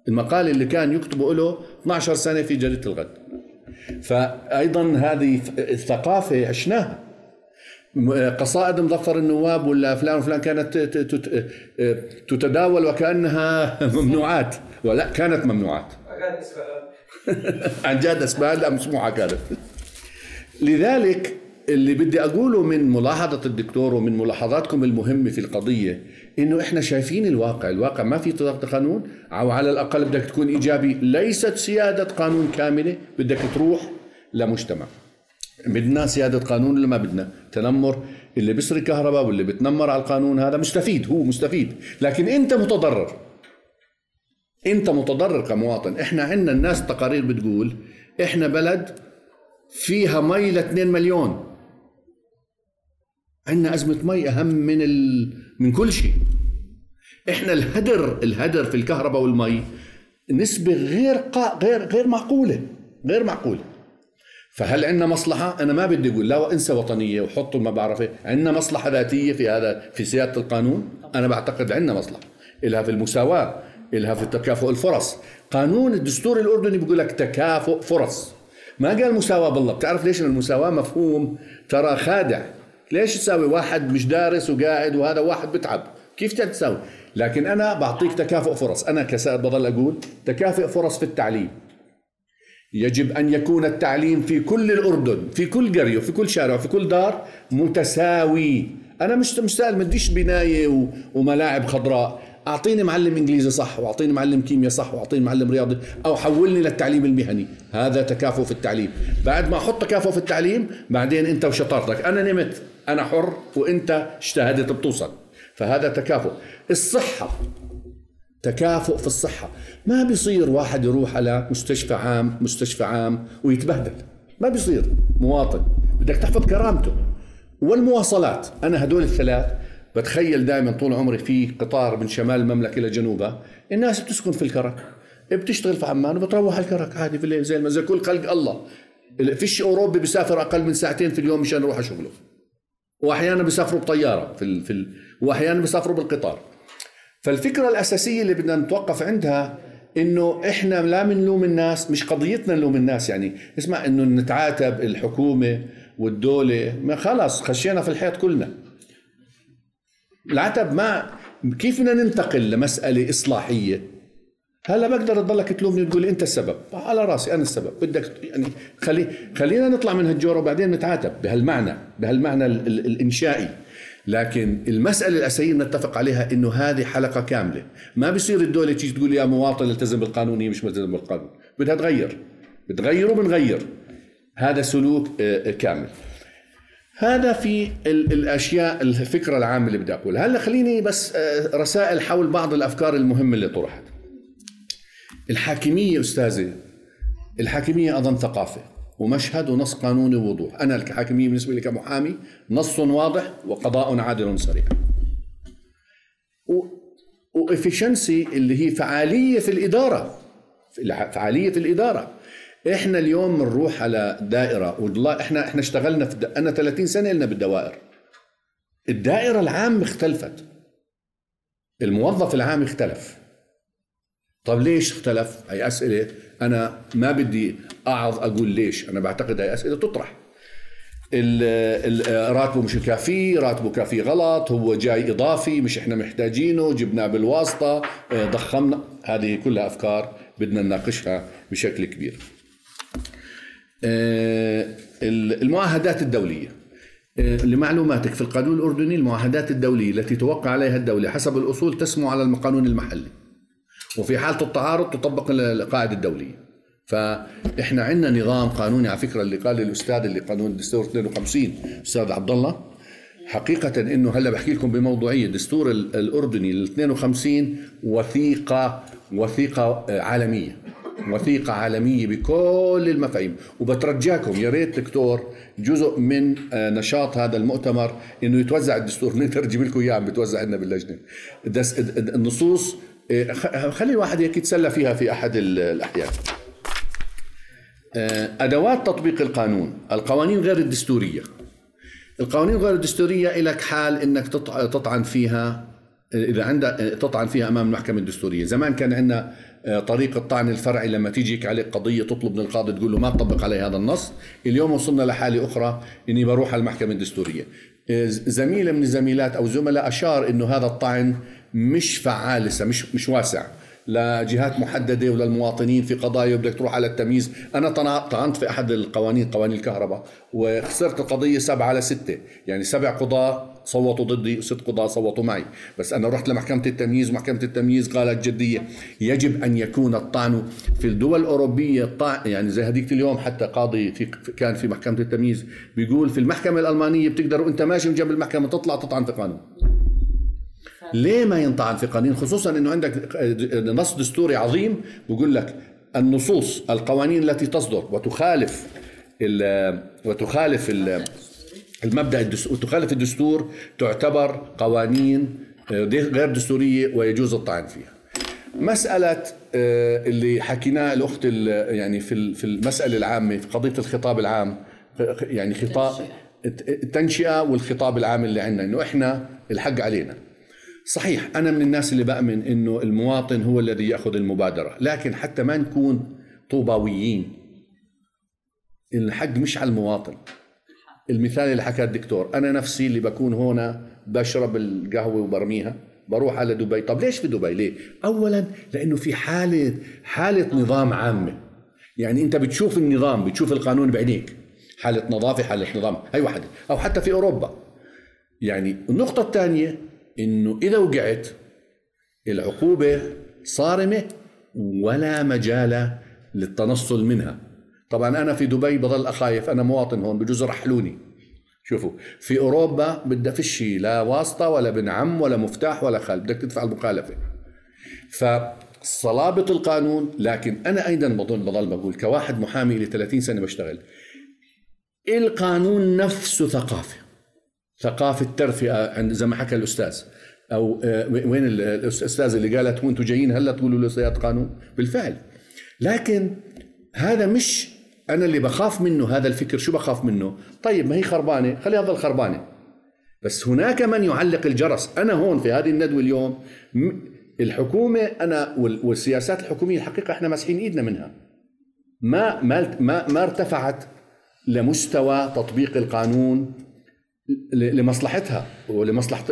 المقال اللي كان يكتبه له 12 سنة في جريدة الغد. فايضا هذه الثقافة عشناها. قصائد مظفر النواب ولا فلان وفلان كانت تتداول وكأنها ممنوعات. ولا كانت ممنوعات. عن جد اسباب لا مسموحه كانت. لذلك اللي بدي أقوله من ملاحظة الدكتور ومن ملاحظاتكم المهمه في القضية إنه إحنا شايفين الواقع، الواقع ما في طريقه قانون أو على الأقل بدك تكون إيجابي، ليست سيادة قانون كاملة، بدك تروح لمجتمع. بدنا سيادة قانون ولا ما بدنا؟ تنمر. اللي بيسرق كهرباء واللي بتنمر على القانون هذا مستفيد هو مستفيد، لكن أنت متضرر. أنت متضرر كمواطن، إحنا عندنا الناس تقارير بتقول إحنا بلد فيها مي ل 2 مليون. عندنا أزمة مي أهم من ال... من كل شيء. إحنا الهدر الهدر في الكهرباء والمي نسبة غير قا... غير غير معقولة. غير معقولة. فهل عندنا مصلحة؟ أنا ما بدي أقول لا انسى وطنية وحطوا ما بعرفه، عندنا مصلحة ذاتية في هذا في سيادة القانون؟ أنا بعتقد عندنا مصلحة، إلها في المساواة، إلها في تكافؤ الفرص، قانون الدستور الأردني بيقول لك تكافؤ فرص، ما قال مساواة بالله، بتعرف ليش المساواة مفهوم؟ ترى خادع، ليش تساوي واحد مش دارس وقاعد وهذا واحد بتعب؟ كيف تساوي؟ لكن أنا بعطيك تكافؤ فرص. أنا كسائد بضل أقول تكافؤ فرص في التعليم. يجب أن يكون التعليم في كل الأردن في كل قرية وفي كل شارع وفي كل دار متساوي. أنا مش مش سائل بديش بناية وملاعب خضراء. أعطيني معلم إنجليزي صح وأعطيني معلم كيمياء صح وأعطيني معلم رياضي أو حولني للتعليم المهني. هذا تكافؤ في التعليم. بعد ما أحط تكافؤ في التعليم بعدين أنت وشطارتك. أنا نمت أنا حر وأنت اجتهدت بتوصل. فهذا تكافؤ. الصحة. تكافؤ في الصحة. ما بيصير واحد يروح على مستشفى عام مستشفى عام ويتبهدل. ما بيصير. مواطن. بدك تحفظ كرامته. والمواصلات. أنا هدول الثلاث بتخيل دائما طول عمري في قطار من شمال المملكة إلى جنوبها. الناس بتسكن في الكرك. بتشتغل في عمان وبتروح على الكرك. عادي في الليل زي زي كل خلق الله. فيش أوروبي بيسافر أقل من ساعتين في اليوم مشان يروح على شغله. واحيانا بيسافروا بطيارة في ال... في ال... واحيانا بيسافروا بالقطار. فالفكرة الأساسية اللي بدنا نتوقف عندها إنه إحنا لا بنلوم الناس مش قضيتنا نلوم الناس يعني. اسمع إنه نتعاتب الحكومة والدولة ما خلص خشينا في الحيط كلنا. العتب ما كيف بدنا ننتقل لمسألة إصلاحية؟ هلا بقدر تضلك تلومني وتقول أنت السبب. على رأسي أنا السبب. بدك يعني خلي خلينا نطلع من هالجورة وبعدين نتعاتب بهالمعنى بهالمعنى ال ال الإنشائي. لكن المسألة الأساسية نتفق عليها إنه هذه حلقة كاملة. ما بيصير الدولة تيجي تقول يا مواطن التزم بالقانون هي مش ملتزم بالقانون. بدها تغير. بتغير وبنغير. هذا سلوك آه، كامل. هذا في الأشياء الفكرة العامة اللي بدي أقولها. هلأ خليني بس آه، رسائل حول بعض الأفكار المهمة اللي طرحت. الحاكمية أستاذي الحاكمية أظن ثقافة. ومشهد ونص قانوني ووضوح أنا الحاكمية بالنسبة لي كمحامي نص واضح وقضاء عادل سريع وافشنسي اللي هي فعالية في الإدارة. فعالية في الإدارة. إحنا اليوم بنروح على دائرة والله إحنا إحنا اشتغلنا في أنا 30 سنة لنا بالدوائر. الدائرة العامه اختلفت. الموظف العام اختلف. طب ليش اختلف؟ هي أسئلة أنا ما بدي أعظ أقول ليش. أنا بعتقد هي أسئلة تطرح. راتبه مش كافي راتبه كافي غلط هو جاي إضافي مش إحنا محتاجينه جبناه بالواسطة ضخمنا. هذه كلها أفكار بدنا نناقشها بشكل كبير. آه، المعاهدات الدولية. آه، لمعلوماتك في القانون الأردني المعاهدات الدولية التي توقع عليها الدولة حسب الأصول تسمو على القانون المحلي. وفي حالة التعارض تطبق القاعدة الدولية. فإحنا عندنا نظام قانوني على فكرة اللي قال الأستاذ اللي قانون الدستور 52 أستاذ عبد الله حقيقة إنه هلأ بحكي لكم بموضوعية. الدستور الأردني ال 52 وثيقة وثيقة عالمية وثيقة عالمية بكل المفاهيم. وبترجاكم يا ريت دكتور جزء من آه، نشاط هذا المؤتمر إنه يتوزع الدستور. نترجم لكم إياه عم بتوزع لنا باللجنة. النصوص خلي الواحد هيك يتسلى فيها في أحد الأحيان. آه، أدوات تطبيق القانون. القوانين غير الدستورية. القوانين غير الدستورية لك حال إنك تطعن فيها إذا عندها تطعن فيها أمام المحكمة الدستورية. زمان كان عندنا آه، طريق الطعن الفرعي لما تيجيك عليك قضية تطلب من القاضي تقول له ما تطبق علي هذا النص. اليوم وصلنا لحالة أخرى إني بروح على المحكمة الدستورية. زميلة من الزميلات أو زملاء أشار إنه هذا الطعن مش فعال لسه مش مش واسع. لجهات محددة وللمواطنين في قضايا بدك تروح على التمييز. أنا طعنت في أحد القوانين قوانين الكهرباء وخسرت القضية سبعة على ستة. يعني سبع قضاة صوتوا ضدي وست قضاة صوتوا معي. بس أنا رحت لمحكمة التمييز ومحكمة التمييز قالت جدية يجب أن يكون الطعن في الدول الأوروبية الطعن يعني زي هذيك اليوم حتى قاضي في كان في محكمة التمييز بيقول في المحكمة الألمانية بتقدر وأنت ماشي من جنب المحكمة تطلع تطعن في قانون. ليه ما ينطعن في قانون خصوصا إنه عندك نص دستوري عظيم بيقول لك النصوص القوانين التي تصدر وتخالف ال وتخالف ال المبدأ الدستور وتخالف الدستور تعتبر قوانين آه، غير دستورية ويجوز الطعن فيها. مسألة آه، اللي حكيناه الأخت يعني في في المسألة العامة في قضية الخطاب العام يعني خطاب التنشئة والخطاب العام اللي عندنا إنه إحنا الحق علينا. صحيح أنا من الناس اللي بأمن أنه المواطن هو الذي يأخذ المبادرة لكن حتى ما نكون طوباويين الحق مش على المواطن. المثال اللي حكاه الدكتور أنا نفسي اللي بكون هنا بشرب القهوة وبرميها بروح على دبي. طب ليش في دبي؟ ليه؟ أولا لأنه في حالة حالة نظام عامة. يعني أنت بتشوف النظام بتشوف القانون بعينيك. حالة نظافة حالة نظام هي واحدة أو حتى في أوروبا. يعني النقطة الثانية إنه إذا وقعت العقوبة صارمة ولا مجال للتنصل منها. طبعا أنا في دبي بضل أخايف أنا مواطن هون بجوز رحلوني. شوفوا في أوروبا بدها فيش لا واسطة ولا بن عم ولا مفتاح ولا خال بدك تدفع المخالفة. فصلابة القانون لكن أنا أيضا بضل بضل بقول كواحد محامي لي 30 سنة بشتغل القانون نفسه ثقافه ثقافة ترفئه عند زي ما حكى الأستاذ. أو آه، وين الأستاذ اللي قالت وأنتم جايين هلا تقولوا سيادة قانون؟ بالفعل. لكن هذا مش أنا اللي بخاف منه هذا الفكر شو بخاف منه؟ طيب ما هي خربانة؟ خليها تظل خربانة. بس هناك من يعلق الجرس. أنا هون في هذه الندوة اليوم الحكومة أنا والسياسات الحكومية الحقيقة إحنا ماسحين إيدنا منها. ما ما ما ارتفعت لمستوى تطبيق القانون لمصلحتها ولمصلحة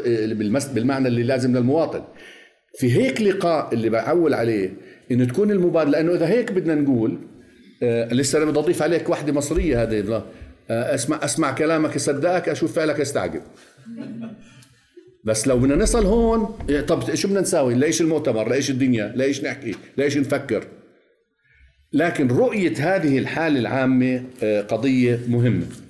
بالمعنى اللي لازم للمواطن في هيك لقاء اللي بعول عليه إنه تكون المبادرة لأنه إذا هيك بدنا نقول آه لسه أنا بدي أضيف عليك وحدة مصرية هذه آه أسمع أسمع كلامك يصدقك أشوف فعلك أستعجب بس لو بدنا نصل هون آه، طب شو بدنا نساوي؟ لايش المؤتمر؟ لايش الدنيا؟ لايش نحكي؟ لايش نفكر؟ لكن رؤية هذه الحالة العامة آه، قضية مهمة آه،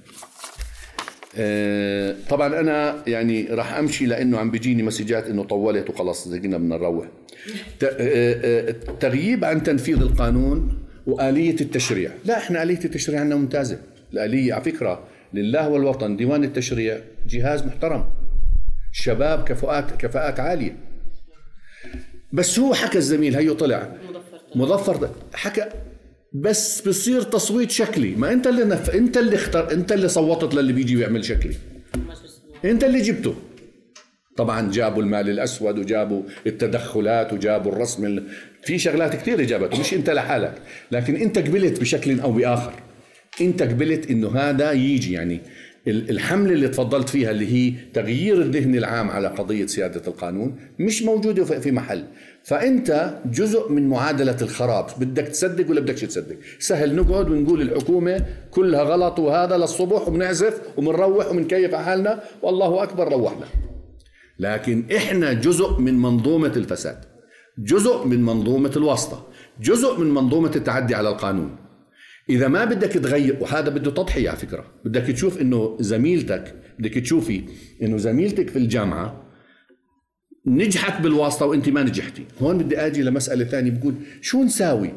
طبعا أنا يعني راح أمشي لأنه عم بيجيني مسجات إنه طولت وخلص زقنا بدنا نروح. آه، آه، تغييب عن تنفيذ القانون وآلية التشريع. لا إحنا آلية التشريع عندنا ممتازة. الآلية على فكرة لله والوطن ديوان التشريع جهاز محترم. شباب كفاءات كفاءات عالية. بس هو حكى الزميل هيو طلع. مظفر حكى بس بصير تصويت شكلي. ما انت اللي نف... انت اللي اختار انت اللي صوتت للي بيجي بيعمل شكلي. انت اللي جبته. طبعا جابوا المال الأسود وجابوا التدخلات وجابوا الرسم ال... في شغلات كثير جابته مش انت لحالك. لكن انت قبلت بشكل أو بآخر. انت قبلت إنه هذا يجي يعني. الحملة اللي تفضلت فيها اللي هي تغيير الذهن العام على قضية سيادة القانون مش موجودة في محل. فأنت جزء من معادلة الخراب. بدك تصدق ولا بدكش تصدق؟ سهل نقعد ونقول الحكومة كلها غلط وهذا للصبح وبنعزف وبنروح وبنكيف على حالنا. والله أكبر روحنا. لكن إحنا جزء من منظومة الفساد جزء من منظومة الواسطة جزء من منظومة التعدي على القانون. إذا ما بدك تغير وهذا بده تضحية على فكرة بدك تشوف إنه زميلتك بدك تشوفي إنه زميلتك في الجامعة نجحت بالواسطة وأنت ما نجحتي. هون بدي آجي لمسألة ثانية بقول شو نساوي؟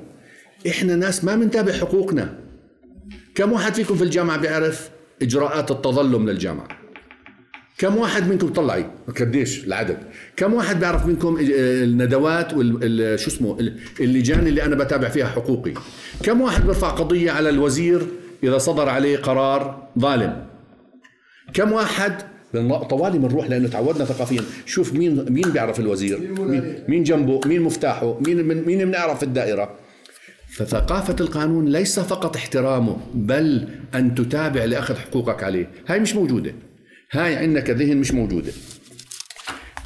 إحنا ناس ما بنتابع حقوقنا. كم واحد فيكم في الجامعة بيعرف إجراءات التظلم للجامعة؟ كم واحد منكم طلعي قديش العدد؟ كم واحد بيعرف منكم الندوات وال شو اسمه اللجان اللي أنا بتابع فيها حقوقي؟ كم واحد بيرفع قضية على الوزير إذا صدر عليه قرار ظالم؟ كم واحد طوالي بنروح لأنه تعودنا ثقافيا. شوف مين مين بيعرف الوزير؟ مين, مين جنبه؟ مين مفتاحه؟ مين من مين بنعرف في الدائرة؟ فثقافة القانون ليس فقط احترامه بل أن تتابع لأخذ حقوقك عليه. هاي مش موجودة. هاي عندك ذهن مش موجودة.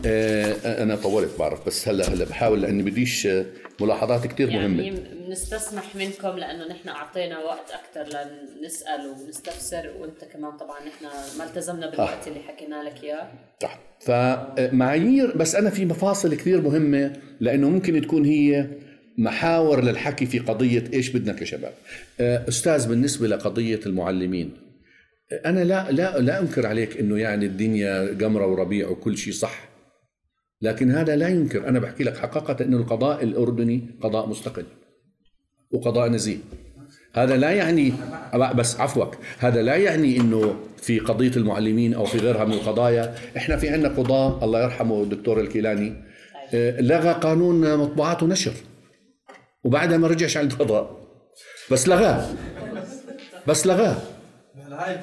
آه، أنا طولت بعرف بس هلا هلا بحاول لأني بديش آه، ملاحظات كثير مهمة. يعني بنستسمح منكم لأنه نحن أعطينا وقت أكثر لنسأل ونستفسر وأنت كمان طبعا نحن ما التزمنا بالوقت اللي حكينا لك إياه. صح. فمعايير بس أنا في مفاصل كثير مهمة لأنه ممكن تكون هي محاور للحكي في قضية إيش بدنا كشباب. أستاذ بالنسبة لقضية المعلمين أنا لا لا لا أنكر عليك إنه يعني الدنيا قمره وربيع وكل شيء صح. لكن هذا لا ينكر. أنا بحكي لك حقيقة إنه القضاء الأردني قضاء مستقل وقضاء نزيه. هذا لا يعني بس عفوك. هذا لا يعني إنه في قضية المعلمين أو في غيرها من القضايا. إحنا في عندنا قضاة الله يرحمه الدكتور الكيلاني آه، لغى قانون مطبوعات ونشر. وبعدها ما رجعش على القضاء. بس لغاه. بس لغاه.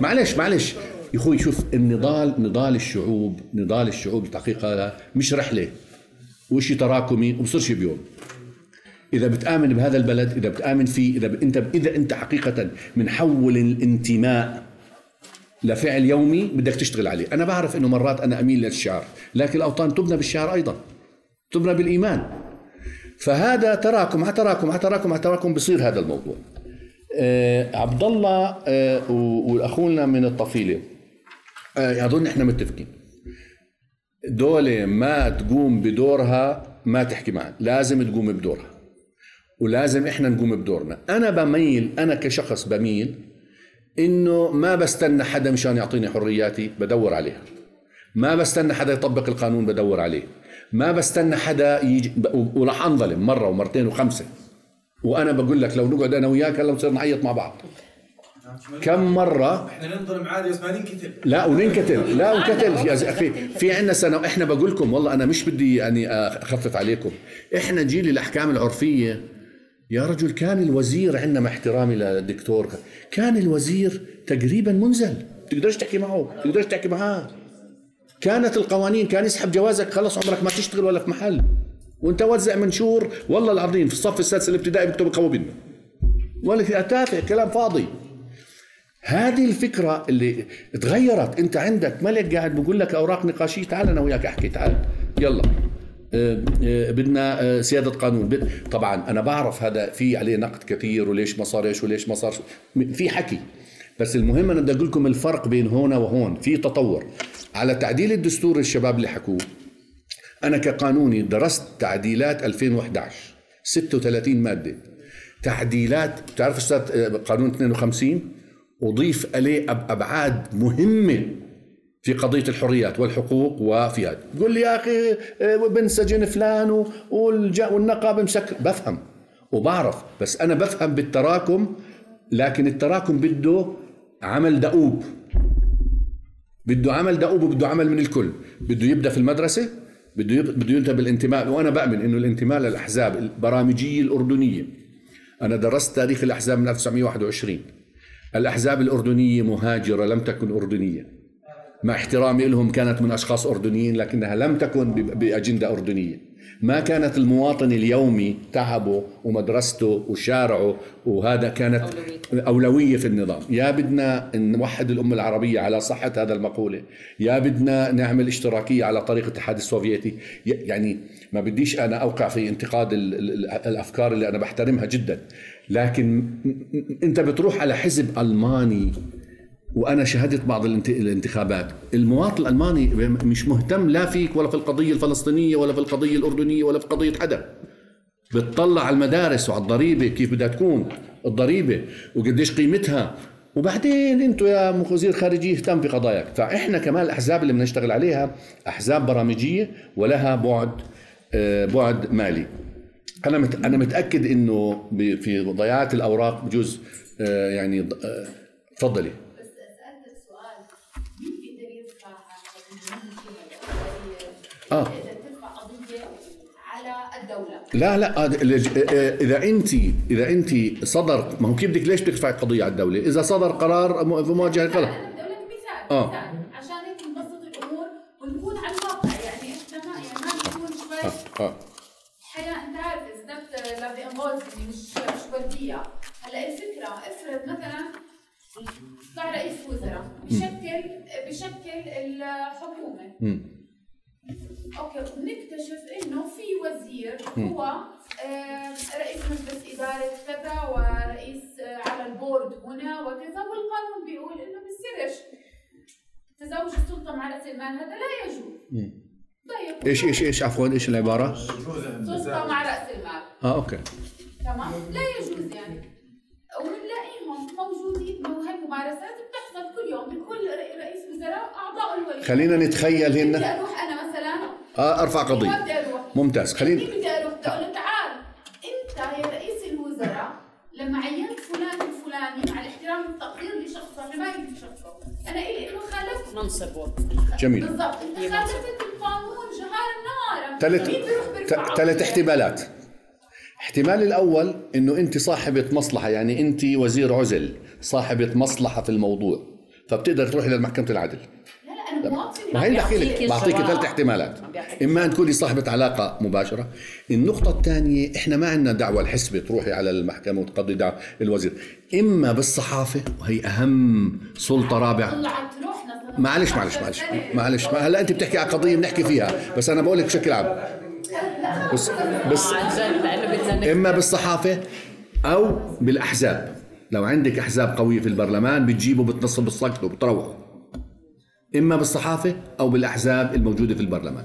معلش معلش. يا أخوي شوف النضال نضال الشعوب نضال الشعوب التحقيق هذا مش رحلة. وشي تراكمي وبصيرش بيوم. إذا بتآمن بهذا البلد إذا بتآمن فيه إذا إنت إذا أنت حقيقة بنحول الانتماء لفعل يومي بدك تشتغل عليه. أنا بعرف إنه مرات أنا أميل للشعر لكن الأوطان تبنى بالشعر أيضا. تبنى بالإيمان. فهذا تراكم على تراكم على تراكم على تراكم بصير هذا الموضوع. عبد الله آه واخونا من الطفيلة. آه اظن إحنا متفقين. دولة ما تقوم بدورها ما تحكي معها لازم تقوم بدورها. ولازم إحنا نقوم بدورنا. أنا بميل أنا كشخص بميل إنه ما بستنى حدا مشان يعطيني حرياتي بدور عليها. ما بستنى حدا يطبق القانون بدور عليه. ما بستنى حدا يجي وراح أنظلم مرة ومرتين وخمسة. وأنا بقول لك لو نقعد أنا وياك هلا بنصير نعيط مع بعض. كم مرة؟ إحنا ننظلم عادي بس ما ننكتل لا وننكتل لا ونكتل أخي في عندنا سنة إحنا بقول لكم والله أنا مش بدي يعني أخفف عليكم. إحنا جيل الأحكام العرفية. يا رجل كان الوزير عندنا مع احترامي للدكتور كان الوزير تقريبا منزل. تقدرش تحكي معه؟ تقدرش تحكي معاه؟ كانت القوانين كان يسحب جوازك خلص عمرك ما تشتغل ولا في محل. وانت وزع منشور والله العظيم في الصف السادس الابتدائي بيكتب قوي ولا تافه كلام فاضي. هذه الفكرة اللي تغيرت انت عندك ملك قاعد بقول لك أوراق نقاشية تعال أنا وياك أحكي تعال. يلا. آه، آه، بدنا آه، سيادة قانون. طبعا أنا بعرف هذا في عليه نقد كثير وليش ما صار إيش وليش ما صار. في حكي. بس المهم أنا بدي أقول لكم الفرق بين هون وهون. في تطور. على تعديل الدستور الشباب اللي حكوه أنا كقانوني درست تعديلات 2011 36 مادة. تعديلات بتعرف أستاذ قانون 52 أضيف عليه أبعاد مهمة في قضية الحريات والحقوق وفي هذا. تقول لي يا أخي آه، بنسجن فلان والنقابة مسكر بفهم وبعرف بس أنا بفهم بالتراكم لكن التراكم بده عمل دؤوب. بده عمل دؤوب وبده عمل من الكل. بده يبدأ في المدرسة بده بده ينتهي بالانتماء. وأنا بأمن إنه الانتماء للأحزاب البرامجية الأردنية. أنا درست تاريخ الأحزاب من 1921 الأحزاب الأردنية مهاجرة لم تكن أردنية. مع احترامي لهم كانت من أشخاص أردنيين لكنها لم تكن بأجندة أردنية. ما كانت المواطن اليومي تعبه ومدرسته وشارعه وهذا كانت أولوية في النظام. يا بدنا نوحد الأمة العربية على صحة هذا المقولة. يا بدنا نعمل اشتراكية على طريق الاتحاد السوفيتي. يعني ما بديش أنا أوقع في انتقاد الأفكار اللي أنا بحترمها جدا. لكن أنت بتروح على حزب ألماني وأنا شهدت بعض الانتخابات. المواطن الألماني مش مهتم لا فيك ولا في القضية الفلسطينية ولا في القضية الأردنية ولا في قضية حدا. بتطلع على المدارس وعلى الضريبة كيف بدها تكون الضريبة وقديش قيمتها. وبعدين أنتم يا وزير خارجية اهتم بقضاياك فإحنا كمان الأحزاب اللي بدنا نشتغل عليها أحزاب برامجية ولها بعد آه، بعد مالي. أنا أنا متأكد إنه في ضياعه الأوراق بجوز آه، يعني آه، تفضلي. آه. قضية على الدولة. لا لا آه، آه، آه، إذا انت إذا انت صدر ما هو كيف بدك ليش ترفعي قضية على الدولة؟ إذا صدر قرار في مواجهة القرار الدولة مثال آه. عشان هيك نبسط الأمور ونكون على الواقع. يعني إحنا ما يعني ما نكون شوي آه, آه. الحياة أنت عارف is not love involving مش مش وردية هلأ الفكرة افرض مثلا طلع رئيس وزراء بشكل بشكل الحكومة. okay بنكتشف إنه في وزير هو رئيس مجلس إدارة كذا ورئيس آه، على ال board هنا وكذا والقانون بيقول إنه بيصيرش تزوج السلطة مع رأس المال هذا لا يجوز. يجوز إيش إيش إيش عفوا؟ إيش العبارة؟ سلطة مع رأس المال. آه okay. تمام؟ لا يجوز يعني. وبنلاقيهم موجودين وهي ممارسات بتحصل كل يوم بكل رئ- رئيس وزراء أعضاء الولي خلينا نتخيل بدي هنا أروح أنا مثلا آه أرفع ما قضية. بدي أروح ممتاز. خليني خلينا بدي أروح بدي أقول له تعال. أنت يا رئيس الوزراء لما عينت فلان الفلاني مع الاحترام والتقدير لشخصه حمايه لشخصه أنا إلي إنه خالفت منصبه جميل. بالضبط. أنت خالفت القانون جهارا نهارا ثلاث مين بيروح بيرفع ثلاث؟ احتمالات. احتمال الأول إنه أنت صاحبة مصلحة يعني أنت وزير عزل صاحبة مصلحة في الموضوع فبتقدر تروحي لمحكمه العدل. لا. ما هي بحكي لك بيعطيك بعطيك. ثلاث احتمالات. إما أن تكوني صاحبة علاقة مباشرة. النقطة الثانية إحنا ما عندنا دعوة الحسبه تروحي على المحكمة وتقضي دعوة الوزير. إما بالصحافة وهي أهم سلطة رابعة. معلش 15 معلش معلش. معلش. ما هلا أنت بتحكي على قضية بنحكي فيها. بس أنا بقول لك بشكل عام. بس بس. إما بالصحافة أو بالأحزاب. لو عندك أحزاب قوية في البرلمان بتجيبوا بتنصب الصقر وبتروحوا إما بالصحافة أو بالأحزاب الموجودة في البرلمان.